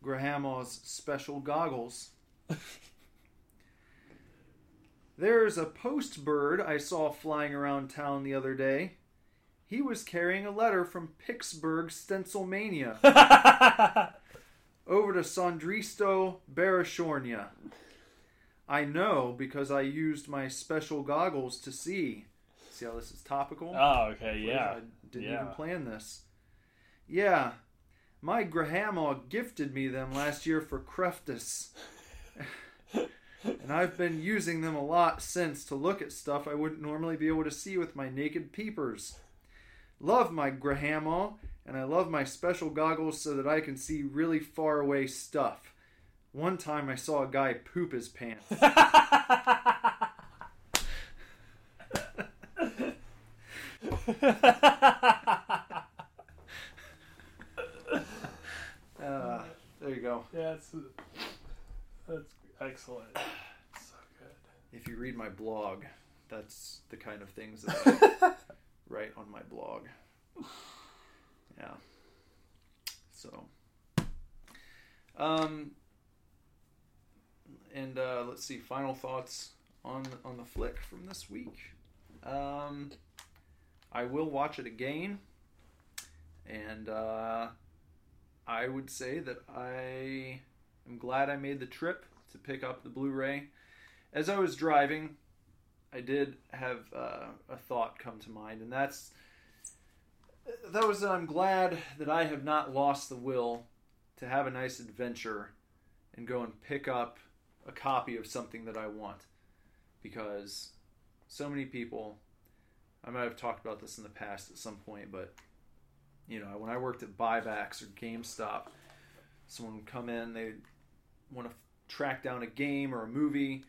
Grahamaw's special goggles. There's a post bird I saw flying around town the other day. He was carrying a letter from Pittsburgh, Stencilmania, over to Sandristo, Barashornia. I know because I used my special goggles to see. See how this is topical? oh, okay, yeah. I didn't yeah. even plan this. Yeah, my grandma gifted me them last year for Creftus. and I've been using them a lot since to look at stuff I wouldn't normally be able to see with my naked peepers. Love my grandma, and I love my special goggles so that I can see really far away stuff. One time I saw a guy poop his pants. Uh, there you go. Yeah, that's that's excellent. So good. If you read my blog, that's the kind of things that I write on my blog. Yeah. So, um, and uh, let's see. Final thoughts on on the flick from this week. Um, I will watch it again, and uh, I would say that I am glad I made the trip to pick up the Blu-ray. As I was driving, I did have uh, a thought come to mind, and that's that was that I'm glad that I have not lost the will to have a nice adventure and go and pick up a copy of something that I want, because so many people. I might have talked about this in the past at some point, but you know, when I worked at buybacks or GameStop, someone would come in, they want to track down a game or a movie,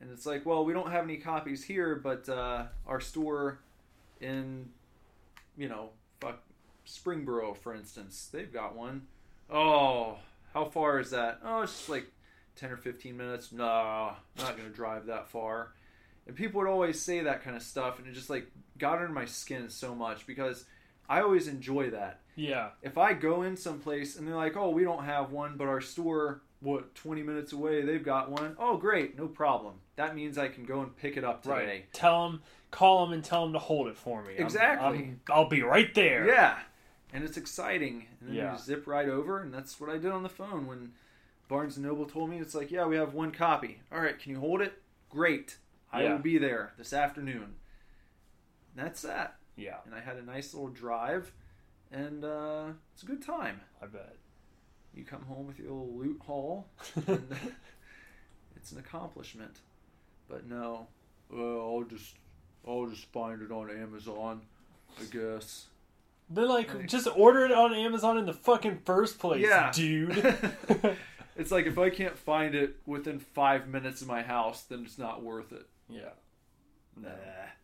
and it's like, well, we don't have any copies here, but uh, our store in, you know, fuck Springboro, for instance, they've got one. Oh, how far is that? Oh, it's just like ten or fifteen minutes. No, I'm not gonna drive that far. And people would always say that kind of stuff, and it just like got under my skin so much because I always enjoy that Yeah. if I go in someplace and they're like, "Oh, we don't have one, but our store, what, 20 minutes away, they've got one." Oh, great, no problem. That means I can go and pick it up today. Right. Tell them, call them, and tell them to hold it for me. Exactly. i will be right there. Yeah, and it's exciting. And then Yeah. you zip right over, and that's what I did on the phone when Barnes and Noble told me it's like, "Yeah, we have one copy. All right, can you hold it? Great, I Yeah. will be there this afternoon." And that's that. Yeah. And I had a nice little drive, and uh, it's a good time. I bet. You come home with your little loot haul, and it's an accomplishment. But no, well, I'll just I'll just find it on Amazon, I guess. Then like Right. just order it on Amazon in the fucking first place, Yeah. dude. it's like if I can't find it within five minutes of my house, then it's not worth it. yeah. Nah.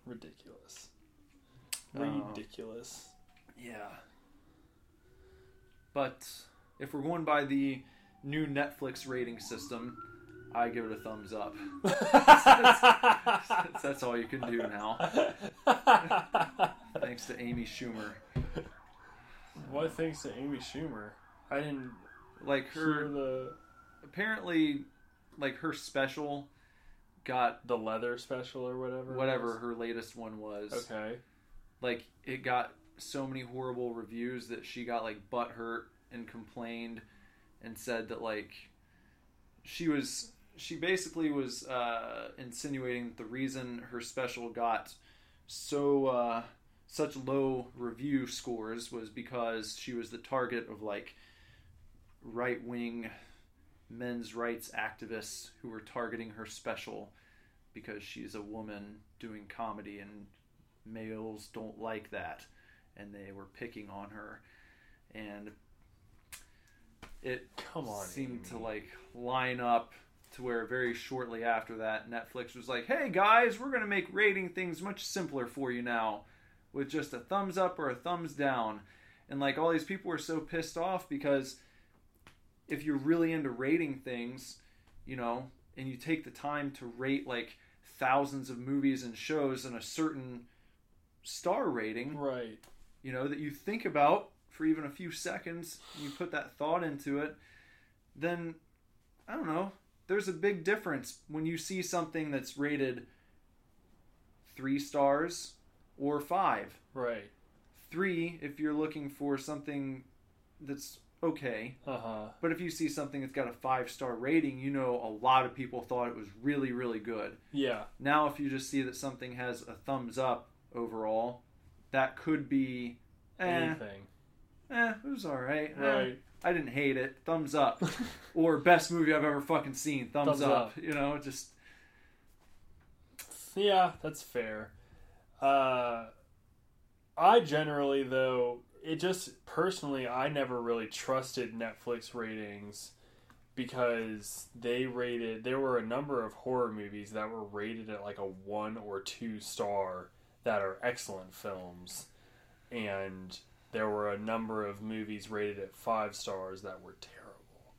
Ridiculous. Oh. Ridiculous. Yeah. But if we're going by the new Netflix rating system, I give it a thumbs up. That's, that's all you can do now. Thanks to Amy Schumer. what thanks to Amy Schumer? I didn't Like her, the apparently, like her special got the leather special or whatever. whatever her latest one was. Okay. Like it got so many horrible reviews that she got like butt hurt and complained and said that like she was she basically was uh, insinuating that the reason her special got so uh, such low review scores was because she was the target of like right wing men's rights activists who were targeting her special because she's a woman doing comedy and males don't like that. And they were picking on her. And it Come on, seemed to like line up to where very shortly after that Netflix was like, "Hey guys, we're going to make rating things much simpler for you now with just a thumbs up or a thumbs down." And like all these people were so pissed off because if you're really into rating things, you know, and you take the time to rate like thousands of movies and shows in a certain star rating, Right. you know, that you think about for even a few seconds, you put that thought into it, then I don't know. There's a big difference when you see something that's rated three stars or five. Right. Three, if you're looking for something that's okay, Uh huh. but if you see something that's got a five star rating, you know a lot of people thought it was really, really good. Yeah. Now, if you just see that something has a thumbs up overall, that could be, eh, Anything. eh, it was all right. Eh, Right. I didn't hate it. Thumbs up. or best movie I've ever fucking seen. Thumbs, Thumbs up. up. You know, just Yeah, that's fair. Uh, I generally, though, it just personally, I never really trusted Netflix ratings because they rated, there were a number of horror movies that were rated at like a one or two star that are excellent films. And there were a number of movies rated at five stars that were terrible.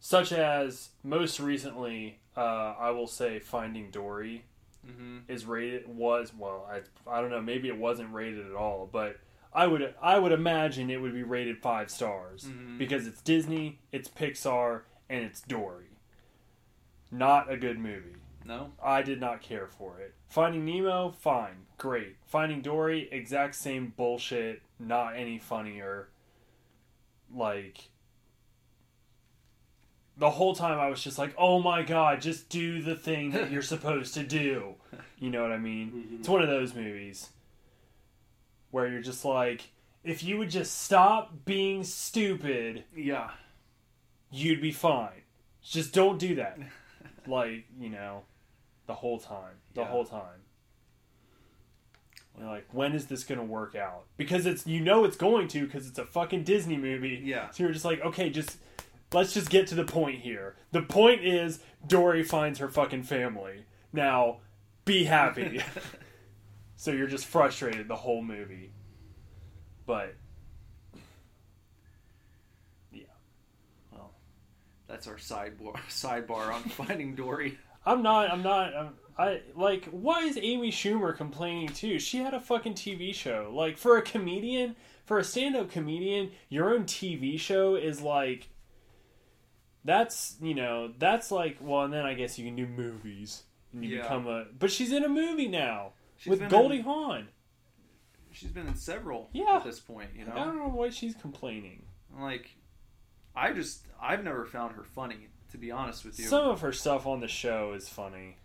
Such as, most recently, uh, I will say Finding Dory mhm. is rated was well I, I don't know maybe it wasn't rated at all but I would I would imagine it would be rated five stars Mhm. because it's Disney it's Pixar and it's Dory not a good movie no. I did not care for it Finding Nemo fine great Finding Dory exact same bullshit not any funnier like the whole time I was just like, "Oh my god, just do the thing that you're supposed to do." You know what I mean? Mm-hmm. It's one of those movies where you're just like, if you would just stop being stupid, Yeah. you'd be fine. Just don't do that. like, you know, the whole time. The Yeah. whole time. You're like, when is this going to work out? Because it's you know it's going to because it's a fucking Disney movie. Yeah. So you're just like, okay, just let's just get to the point here. The point is Dory finds her fucking family. Now, be happy. so you're just frustrated the whole movie. But that's our sidebar sidebar on Finding Dory. I'm not. I'm not. I'm, I like. Why is Amy Schumer complaining too? She had a fucking TV show. Like for a comedian, for a stand-up comedian, your own TV show is like. That's you know that's like well, and then I guess you can do movies and you Yeah. become a. But she's in a movie now She's with Goldie in- Hawn. She's been in several Yeah. at this point. You know. I don't know why she's complaining. like I just I've never found her funny. To be honest with you, Some of her stuff on the show is funny.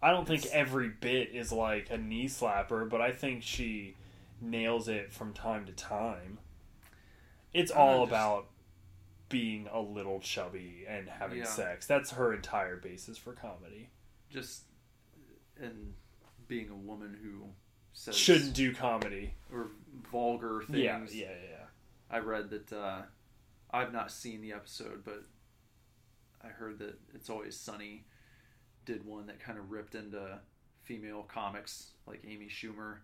I don't think It's- every bit is like a knee slapper, but I think she nails it from time to time. It's all just- about being a little chubby and having Yeah. sex. That's her entire basis for comedy. just and being a woman who says Shouldn't do comedy. or vulgar things. Yeah, yeah, yeah. I read that uh, I've not seen the episode, but I heard that It's Always Sunny did one that kind of ripped into female comics like Amy Schumer,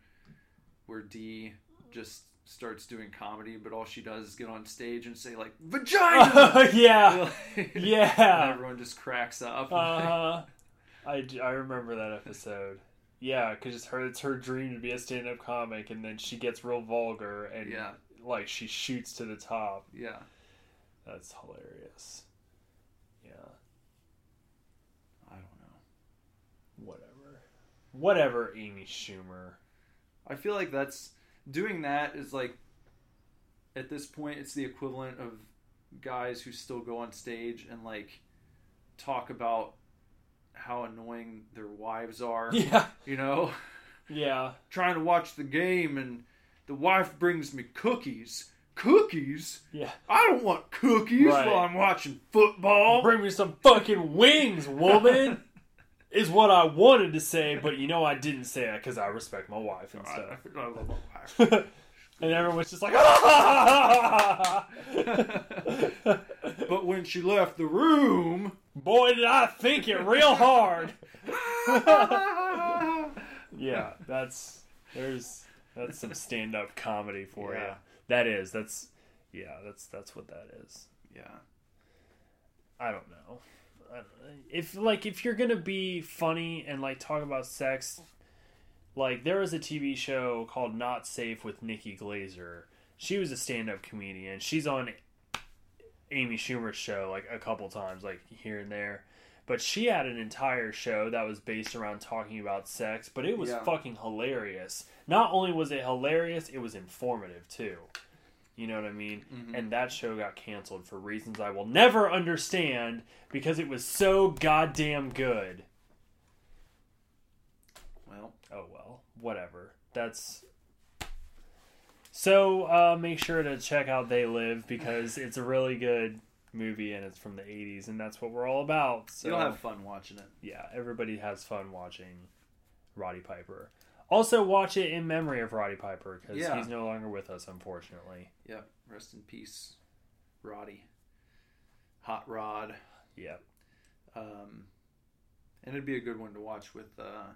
where Dee just starts doing comedy, but all she does is get on stage and say like vagina. yeah, and yeah. everyone just cracks up. Uh-huh. I, d- I remember that episode. Yeah, because it's her it's her dream to be a stand up comic, and then she gets real vulgar and Yeah. like she shoots to the top. yeah, That's hilarious. Yeah, I don't know. whatever, whatever. Amy Schumer. I feel like that's doing that is like at this point it's the equivalent of guys who still go on stage and like talk about how annoying their wives are. Yeah, You know, yeah. trying to watch the game and the wife brings me cookies. Cookies? Yeah. I don't want cookies Right. while I'm watching football. Bring me some fucking wings, woman. is what I wanted to say, but you know I didn't say it because I respect my wife and I, stuff. I love my wife. and everyone's just like, ah! but when she left the room, boy, did I think it real hard. yeah, that's there's that's some stand up comedy for you. That is that's yeah that's that's what that is. yeah, I don't know. I don't know. If like if you're gonna be funny and like talk about sex, like there was a TV show called Not Safe with Nikki Glazer. She was a stand-up comedian. She's on Amy Schumer's show like a couple times, like here and there. But she had an entire show that was based around talking about sex, but it was Yeah. fucking hilarious. Not only was it hilarious, it was informative too. You know what I mean? And that show got canceled for reasons I will never understand because it was so goddamn good. well, Oh well, whatever. That's so. Uh, make sure to check out They Live because it's a really good movie and it's from the '80s and that's what we're all about. So you'll have fun watching it. yeah, everybody has fun watching Roddy Piper. Also, watch it in memory of Roddy Piper because Yeah. he's no longer with us, unfortunately. Yeah, rest in peace, Roddy. Hot Rod. Yep. Um, and it'd be a good one to watch with uh,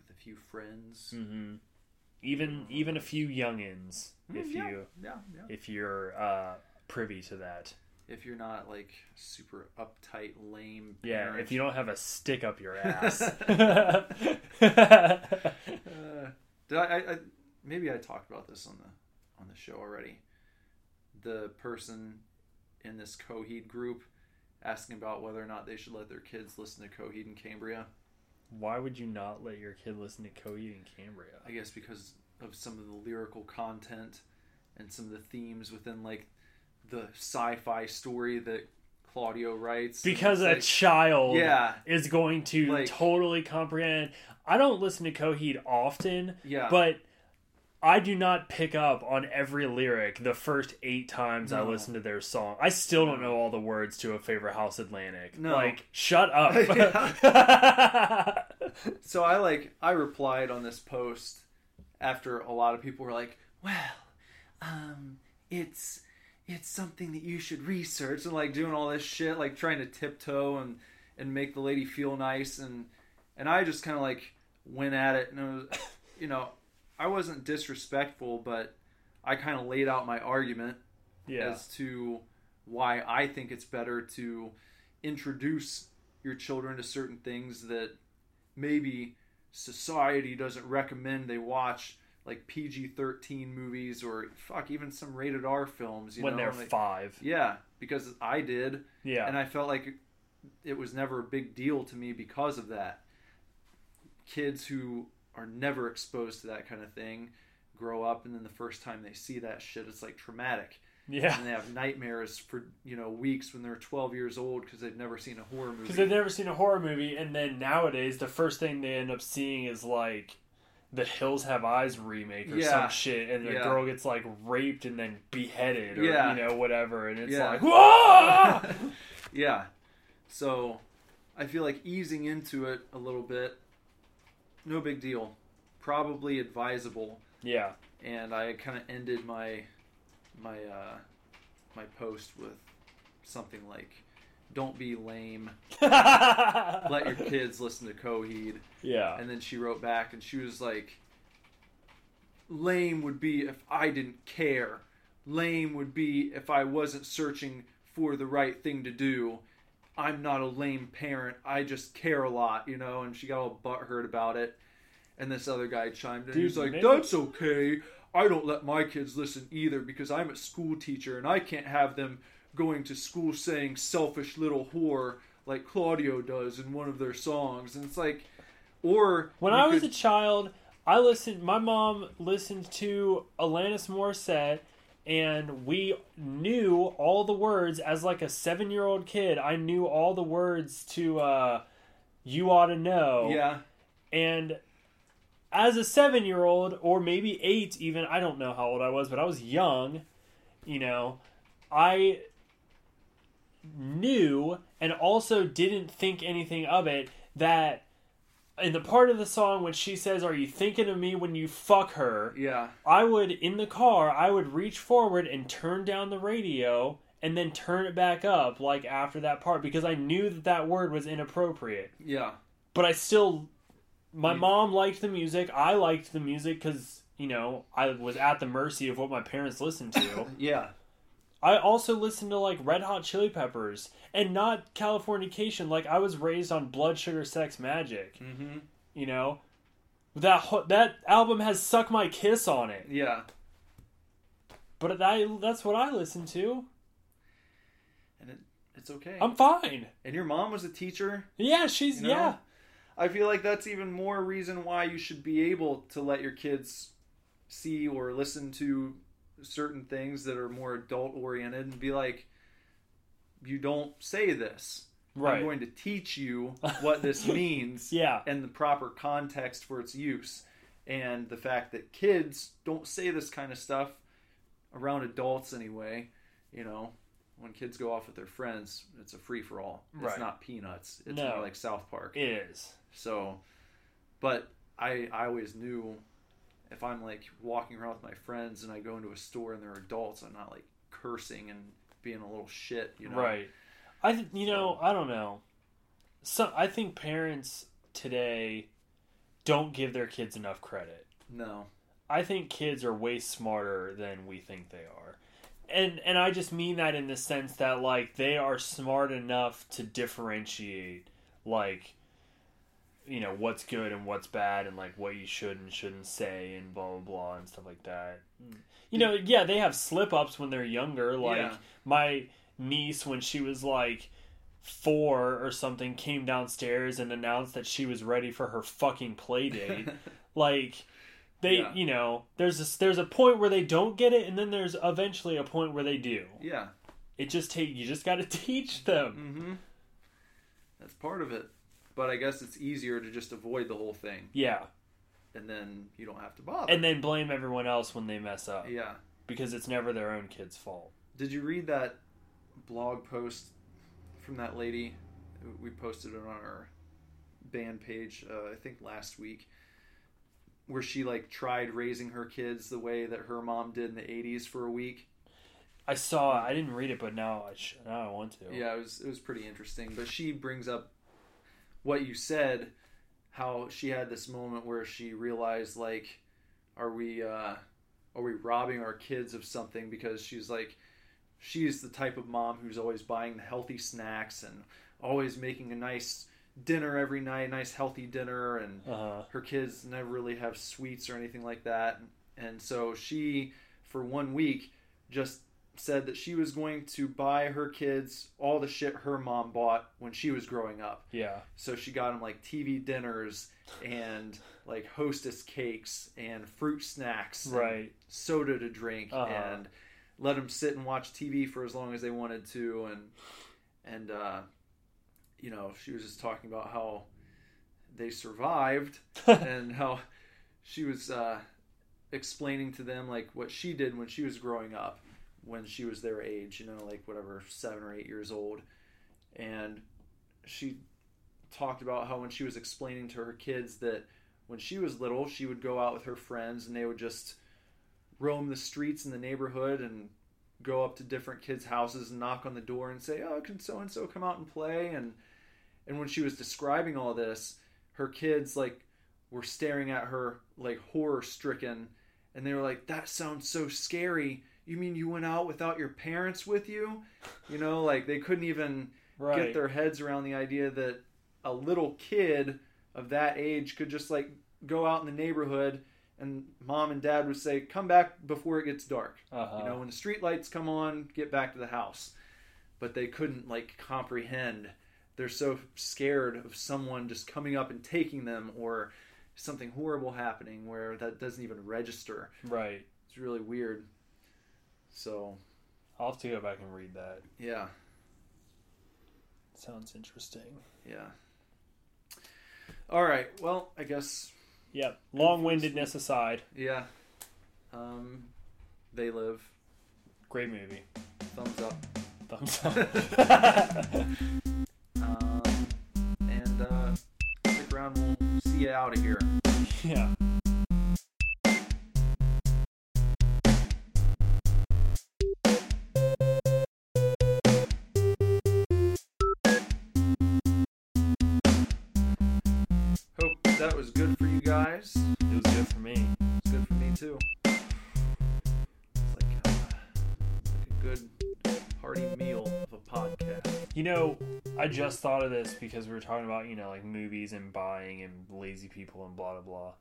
with a few friends. hmm Even even a few youngins, if yeah, you yeah, yeah. if you're uh, privy to that. If you're not like super uptight, lame. Yeah, if you don't have a stick up your ass. Uh, did I, I, I? Maybe I talked about this on the on the show already. The person in this Coheed group asking about whether or not they should let their kids listen to Coheed and Cambria. Why would you not let your kid listen to Coheed and Cambria? I guess because of some of the lyrical content and some of the themes within like the sci-fi story that Claudio writes. Because a like- child yeah, is going to Like- totally comprehend. I don't listen to Coheed often, yeah, but I do not pick up on every lyric the first eight times I listen to their song. I still don't know all the words to a Favor House Atlantic. No. Like, shut up. so I like I replied on this post after a lot of people were like, "Well, um, it's it's something that you should research," and like doing all this shit, like trying to tiptoe and and make the lady feel nice, and and I just kind of like went at it, and it was, you know, I wasn't disrespectful, but I kind of laid out my argument yeah. as to why I think it's better to introduce your children to certain things that maybe society doesn't recommend they watch like PG-13 movies or fuck even some rated R films you when know they're like- five. yeah because I did Yeah. and I felt like it was never a big deal to me because of that kids who are never exposed to that kind of thing grow up and then the first time they see that shit it's like traumatic yeah. and they have nightmares for you know weeks when they're 12 years old because they've never seen a horror movie. Because they've never seen a horror movie, and then nowadays the first thing they end up seeing is like the Hills Have Eyes remake or Yeah. some shit, and the Yeah. girl gets like raped and then beheaded or Yeah. you know whatever, and it's Yeah. like whoa. yeah, so I feel like easing into it a little bit, no big deal, probably advisable. yeah, And I kind of ended my my uh, my post with something like, "Don't be lame. Let your kids listen to Coheed." yeah, And then she wrote back and she was like, lame would be if I didn't care. Lame would be if I wasn't searching for the right thing to do. I'm not a lame parent. I just care a lot, you know. And she got all butthurt about it. And this other guy chimed in. Dude, He's like, "That's okay. I don't let my kids listen either because I'm a school teacher and I can't have them going to school saying selfish little whore like Claudio does in one of their songs." And it's like, or When I was could- a child, I listened. My mom listened to Alanis Morissette, and we knew all the words as like a seven-year-old kid. I knew all the words to uh, "You Ought to Know." yeah, And as a seven year old, or maybe eight, even, I don't know how old I was, but I was young, you know, I knew and also didn't think anything of it that in the part of the song when she says, Are you thinking of me when you fuck her? yeah, I would, in the car, I would reach forward and turn down the radio and then turn it back up, like after that part, because I knew that that word was inappropriate yeah, but I still, my Mm. mom liked the music. I liked the music because you know I was at the mercy of what my parents listened to. yeah, I also listen to like Red Hot Chili Peppers and not Californication. Like I was raised on Blood Sugar Sex Magik. mm-hmm. You know, that ho- that album has "Suck My Kiss" on it. yeah. But I, that's what I listen to. And it, it's okay. I'm fine. and your mom was a teacher. Yeah, she's You know? yeah. I feel like that's even more reason why you should be able to let your kids see or listen to certain things that are more adult oriented and be like, you don't say this. Right. I'm going to teach you what this means Yeah. and the proper context for its use. And the fact that kids don't say this kind of stuff around adults anyway, you know, when kids go off with their friends, it's a free for all. It's not peanuts. It's No. more like South Park. It is. So, but I I always knew if I'm like walking around with my friends and I go into a store and they're adults, I'm not like cursing and being a little shit, you know. Right. I th- you know I don't know. So I think parents today don't give their kids enough credit. No. I think kids are way smarter than we think they are. And and I just mean that in the sense that like they are smart enough to differentiate like you know what's good and what's bad and like what you should and shouldn't say and blah blah blah and stuff like that. You know, yeah, they have slip ups when they're younger. Like Yeah. my niece when she was like four or something came downstairs and announced that she was ready for her fucking play date. like they Yeah. you know there's a, there's a point where they don't get it and then there's eventually a point where they do Yeah. it just take you just got to teach them Mm-hmm. That's part of it. But I guess it's easier to just avoid the whole thing, yeah and then you don't have to bother. and then blame everyone else when they mess up yeah. because it's never their own kid's fault Did you read that blog post from that lady? We posted it on our band page, uh, I think last week, where she like tried raising her kids the way that her mom did in the '80s for a week. i saw it i didn't read it but now i sh- now i want to Yeah, it was it was pretty interesting. But she brings up what you said, how she had this moment where she realized like, are we uh, are we robbing our kids of something? Because she's like, she's the type of mom who's always buying the healthy snacks and always making a nice dinner every night, nice healthy dinner, and uh-huh her kids never really have sweets or anything like that. And so she, for one week, just said that she was going to buy her kids all the shit her mom bought when she was growing up. yeah. So she got them like TV dinners and like hostess cakes and fruit snacks, right. soda to drink, Uh-huh. and let them sit and watch TV for as long as they wanted to, and and uh, you know she was just talking about how they survived and how she was uh, explaining to them like what she did when she was growing up when she was their age you know like whatever seven or eight years old. And she talked about how when she was explaining to her kids that when she was little she would go out with her friends and they would just roam the streets in the neighborhood and go up to different kids houses and knock on the door and say oh can so and so come out and play? And and when she was describing all this her kids like were staring at her like horror stricken and they were like, "That sounds so scary." You mean you went out without your parents with you? You know, like they couldn't even Right. get their heads around the idea that a little kid of that age could just like go out in the neighborhood and mom and dad would say, "Come back before it gets dark." uh-huh. You know, when the street lights come on, get back to the house. But they couldn't like comprehend. They're so scared of someone just coming up and taking them or something horrible happening where that doesn't even register. right. It's really weird. So, I'll have to go back and read that. yeah, Sounds interesting. yeah. All right. Well, I guess Yeah. Long-windedness aside, yeah. Um they live. great movie. Thumbs up. Thumbs up. Um and uh stick around we'll see you out of here. yeah. You know, I just thought of this because we were talking about, you know, like movies and buying and lazy people and blah blah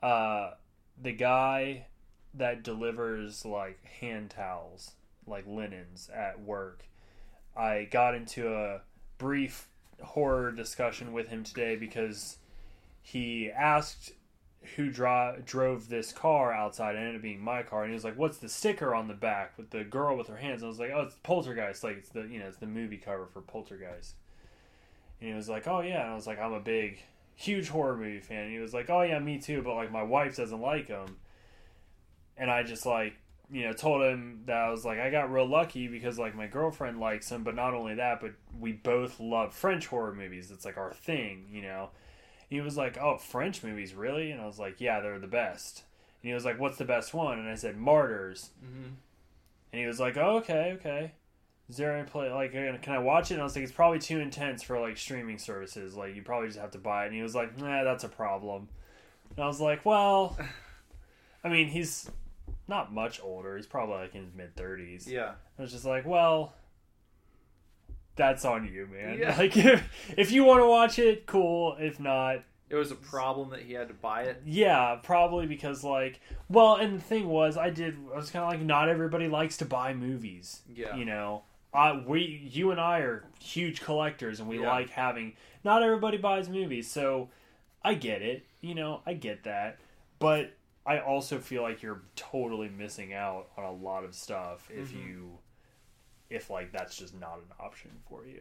blah. Uh the guy that delivers like hand towels, like linens at work. I got into a brief horror discussion with him today because he asked who dro- drove this car outside. It ended up being my car, and he was like, "What's the sticker on the back with the girl with her hands?" And I was like, "Oh, it's Poltergeist. Like it's the you know it's the movie cover for Poltergeist." And he was like, "Oh yeah," and I was like, "I'm a big, huge horror movie fan." And he was like, "Oh yeah, me too," but like my wife doesn't like them. And I just like you know told him that I was like, I got real lucky because like my girlfriend likes them, but not only that, but we both love French horror movies. It's like our thing, you know. He was like, "Oh, French movies, really?" And I was like, "Yeah, they're the best." And he was like, "What's the best one?" And I said, "Martyrs." Mm-hmm. And he was like, "Oh, okay, okay." Is there any play like can I watch it? And I was like, "It's probably too intense for like streaming services. Like you probably just have to buy it." And he was like, "Nah, that's a problem." And I was like, "Well, I mean, he's not much older. He's probably like in his mid thirties." Yeah. I was just like, "Well." That's on you, man. Yeah. Like if if you want to watch it, cool. If not, It was a problem that he had to buy it. yeah, probably because like, well, and the thing was, I did. I was kind of like, not everybody likes to buy movies. Yeah. You know, I we you and I are huge collectors, and we Yeah. like having. Not everybody buys movies, so I get it. You know, I get that, but I also feel like you're totally missing out on a lot of stuff if Mhm. you, if like that's just not an option for you.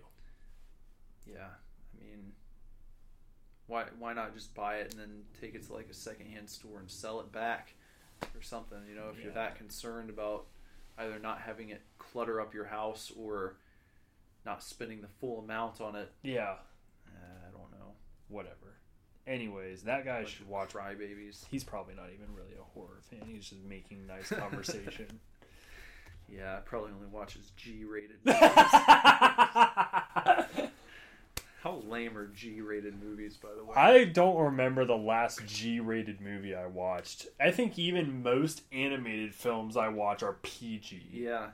Yeah. I mean, why why not just buy it and then take it to like a secondhand store and sell it back or something? You know, if you're that concerned about either not having it clutter up your house or not spending the full amount on it, Yeah, uh, I don't know. whatever. Anyways, that guy should watch Rye Babies. He's probably not even really a horror fan. He's just making nice conversation. Yeah, I probably only watches G-rated. Movies. How lame are G-rated movies, by the way? I don't remember the last G-rated movie I watched. I think even most animated films I watch are PG. Yeah.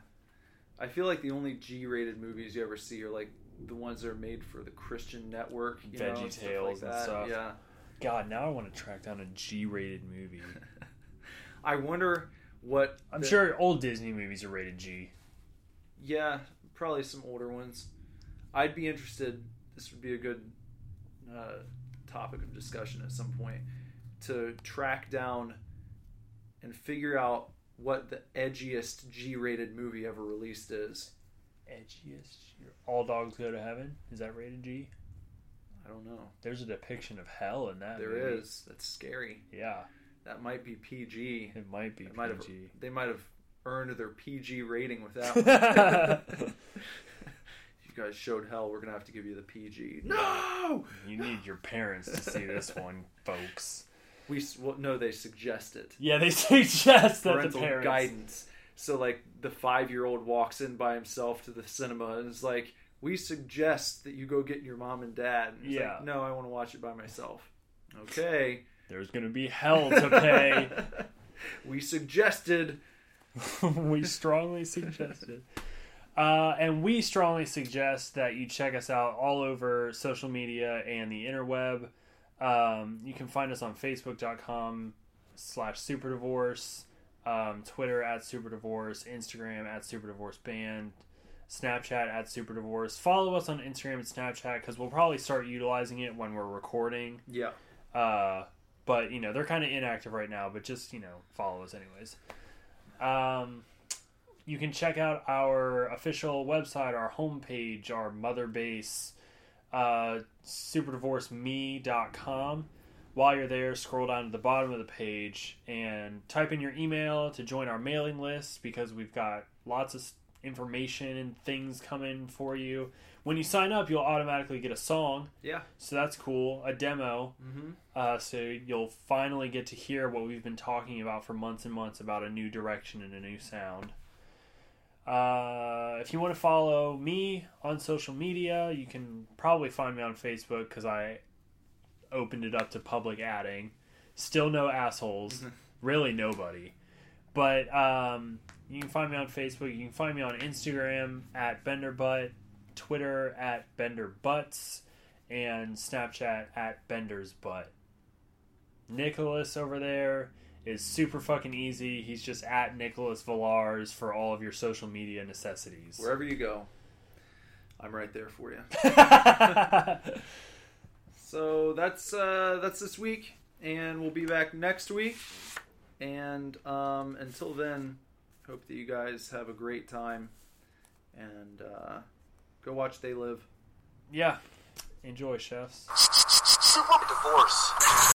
I feel like the only G rated movies you ever see are like the ones that are made for the Christian network. You know, Veggie and stuff Tales like and that. stuff. Yeah. God, now I want to track down a G-rated movie. I wonder what. I'm the- sure old Disney movies are rated G. Yeah, probably some older ones. I'd be interested. This would be a good uh, topic of discussion at some point to track down and figure out what the edgiest G rated movie ever released is. Edgiest. All dogs go to heaven. Is that rated G? I don't know. There's a depiction of hell in that. Movie. There is. That's scary. Yeah, That might be PG. it might be It might have, PG. they might have earned their PG rating with that. one. you guys showed hell. We're gonna have to give you the PG. No, You need your parents to see this one, folks. we well, no. They suggest it. Yeah, they suggest that the Parental parents. guidance. So like the five year old walks in by himself to the cinema and is like, "We suggest that you go get your mom and dad." And he's Yeah. Like, no, I want to watch it by myself. Okay. There's gonna be hell to pay. we suggested. we strongly suggested. Uh, and we strongly suggest that you check us out all over social media and the interweb. Um, you can find us on Facebook.com slash Super Divorce, um, Twitter at Super Divorce, Instagram at Super Divorce Band, Snapchat at Super Divorce. Follow us on Instagram and Snapchat because we'll probably start utilizing it when we're recording. Yeah. Uh, but you know they're kind of inactive right now. But just you know follow us anyways. Um, you can check out our official website, our homepage, our mother base, uh, superdivorceme.com. While you're there, scroll down to the bottom of the page and type in your email to join our mailing list because we've got lots of information and things coming for you. When you sign up, you'll automatically get a song, Yeah. so that's cool, a demo. Mm-hmm. Uh, so you'll finally get to hear what we've been talking about for months and months about a new direction and a new sound. Uh, if you want to follow me on social media, you can probably find me on Facebook because I opened it up to public adding. Still no assholes, really nobody. But um, you can find me on Facebook. You can find me on Instagram at BenderButt, Twitter at BenderButts, and Snapchat at Bender's Butt. Nicholas over there is super fucking easy. He's just at Nicholas Villars for all of your social media necessities. Wherever you go, I'm right there for you. So that's uh, that's this week, and we'll be back next week. And um, until then, hope that you guys have a great time, and uh, go watch They Live. yeah. Enjoy, chefs. Super divorce.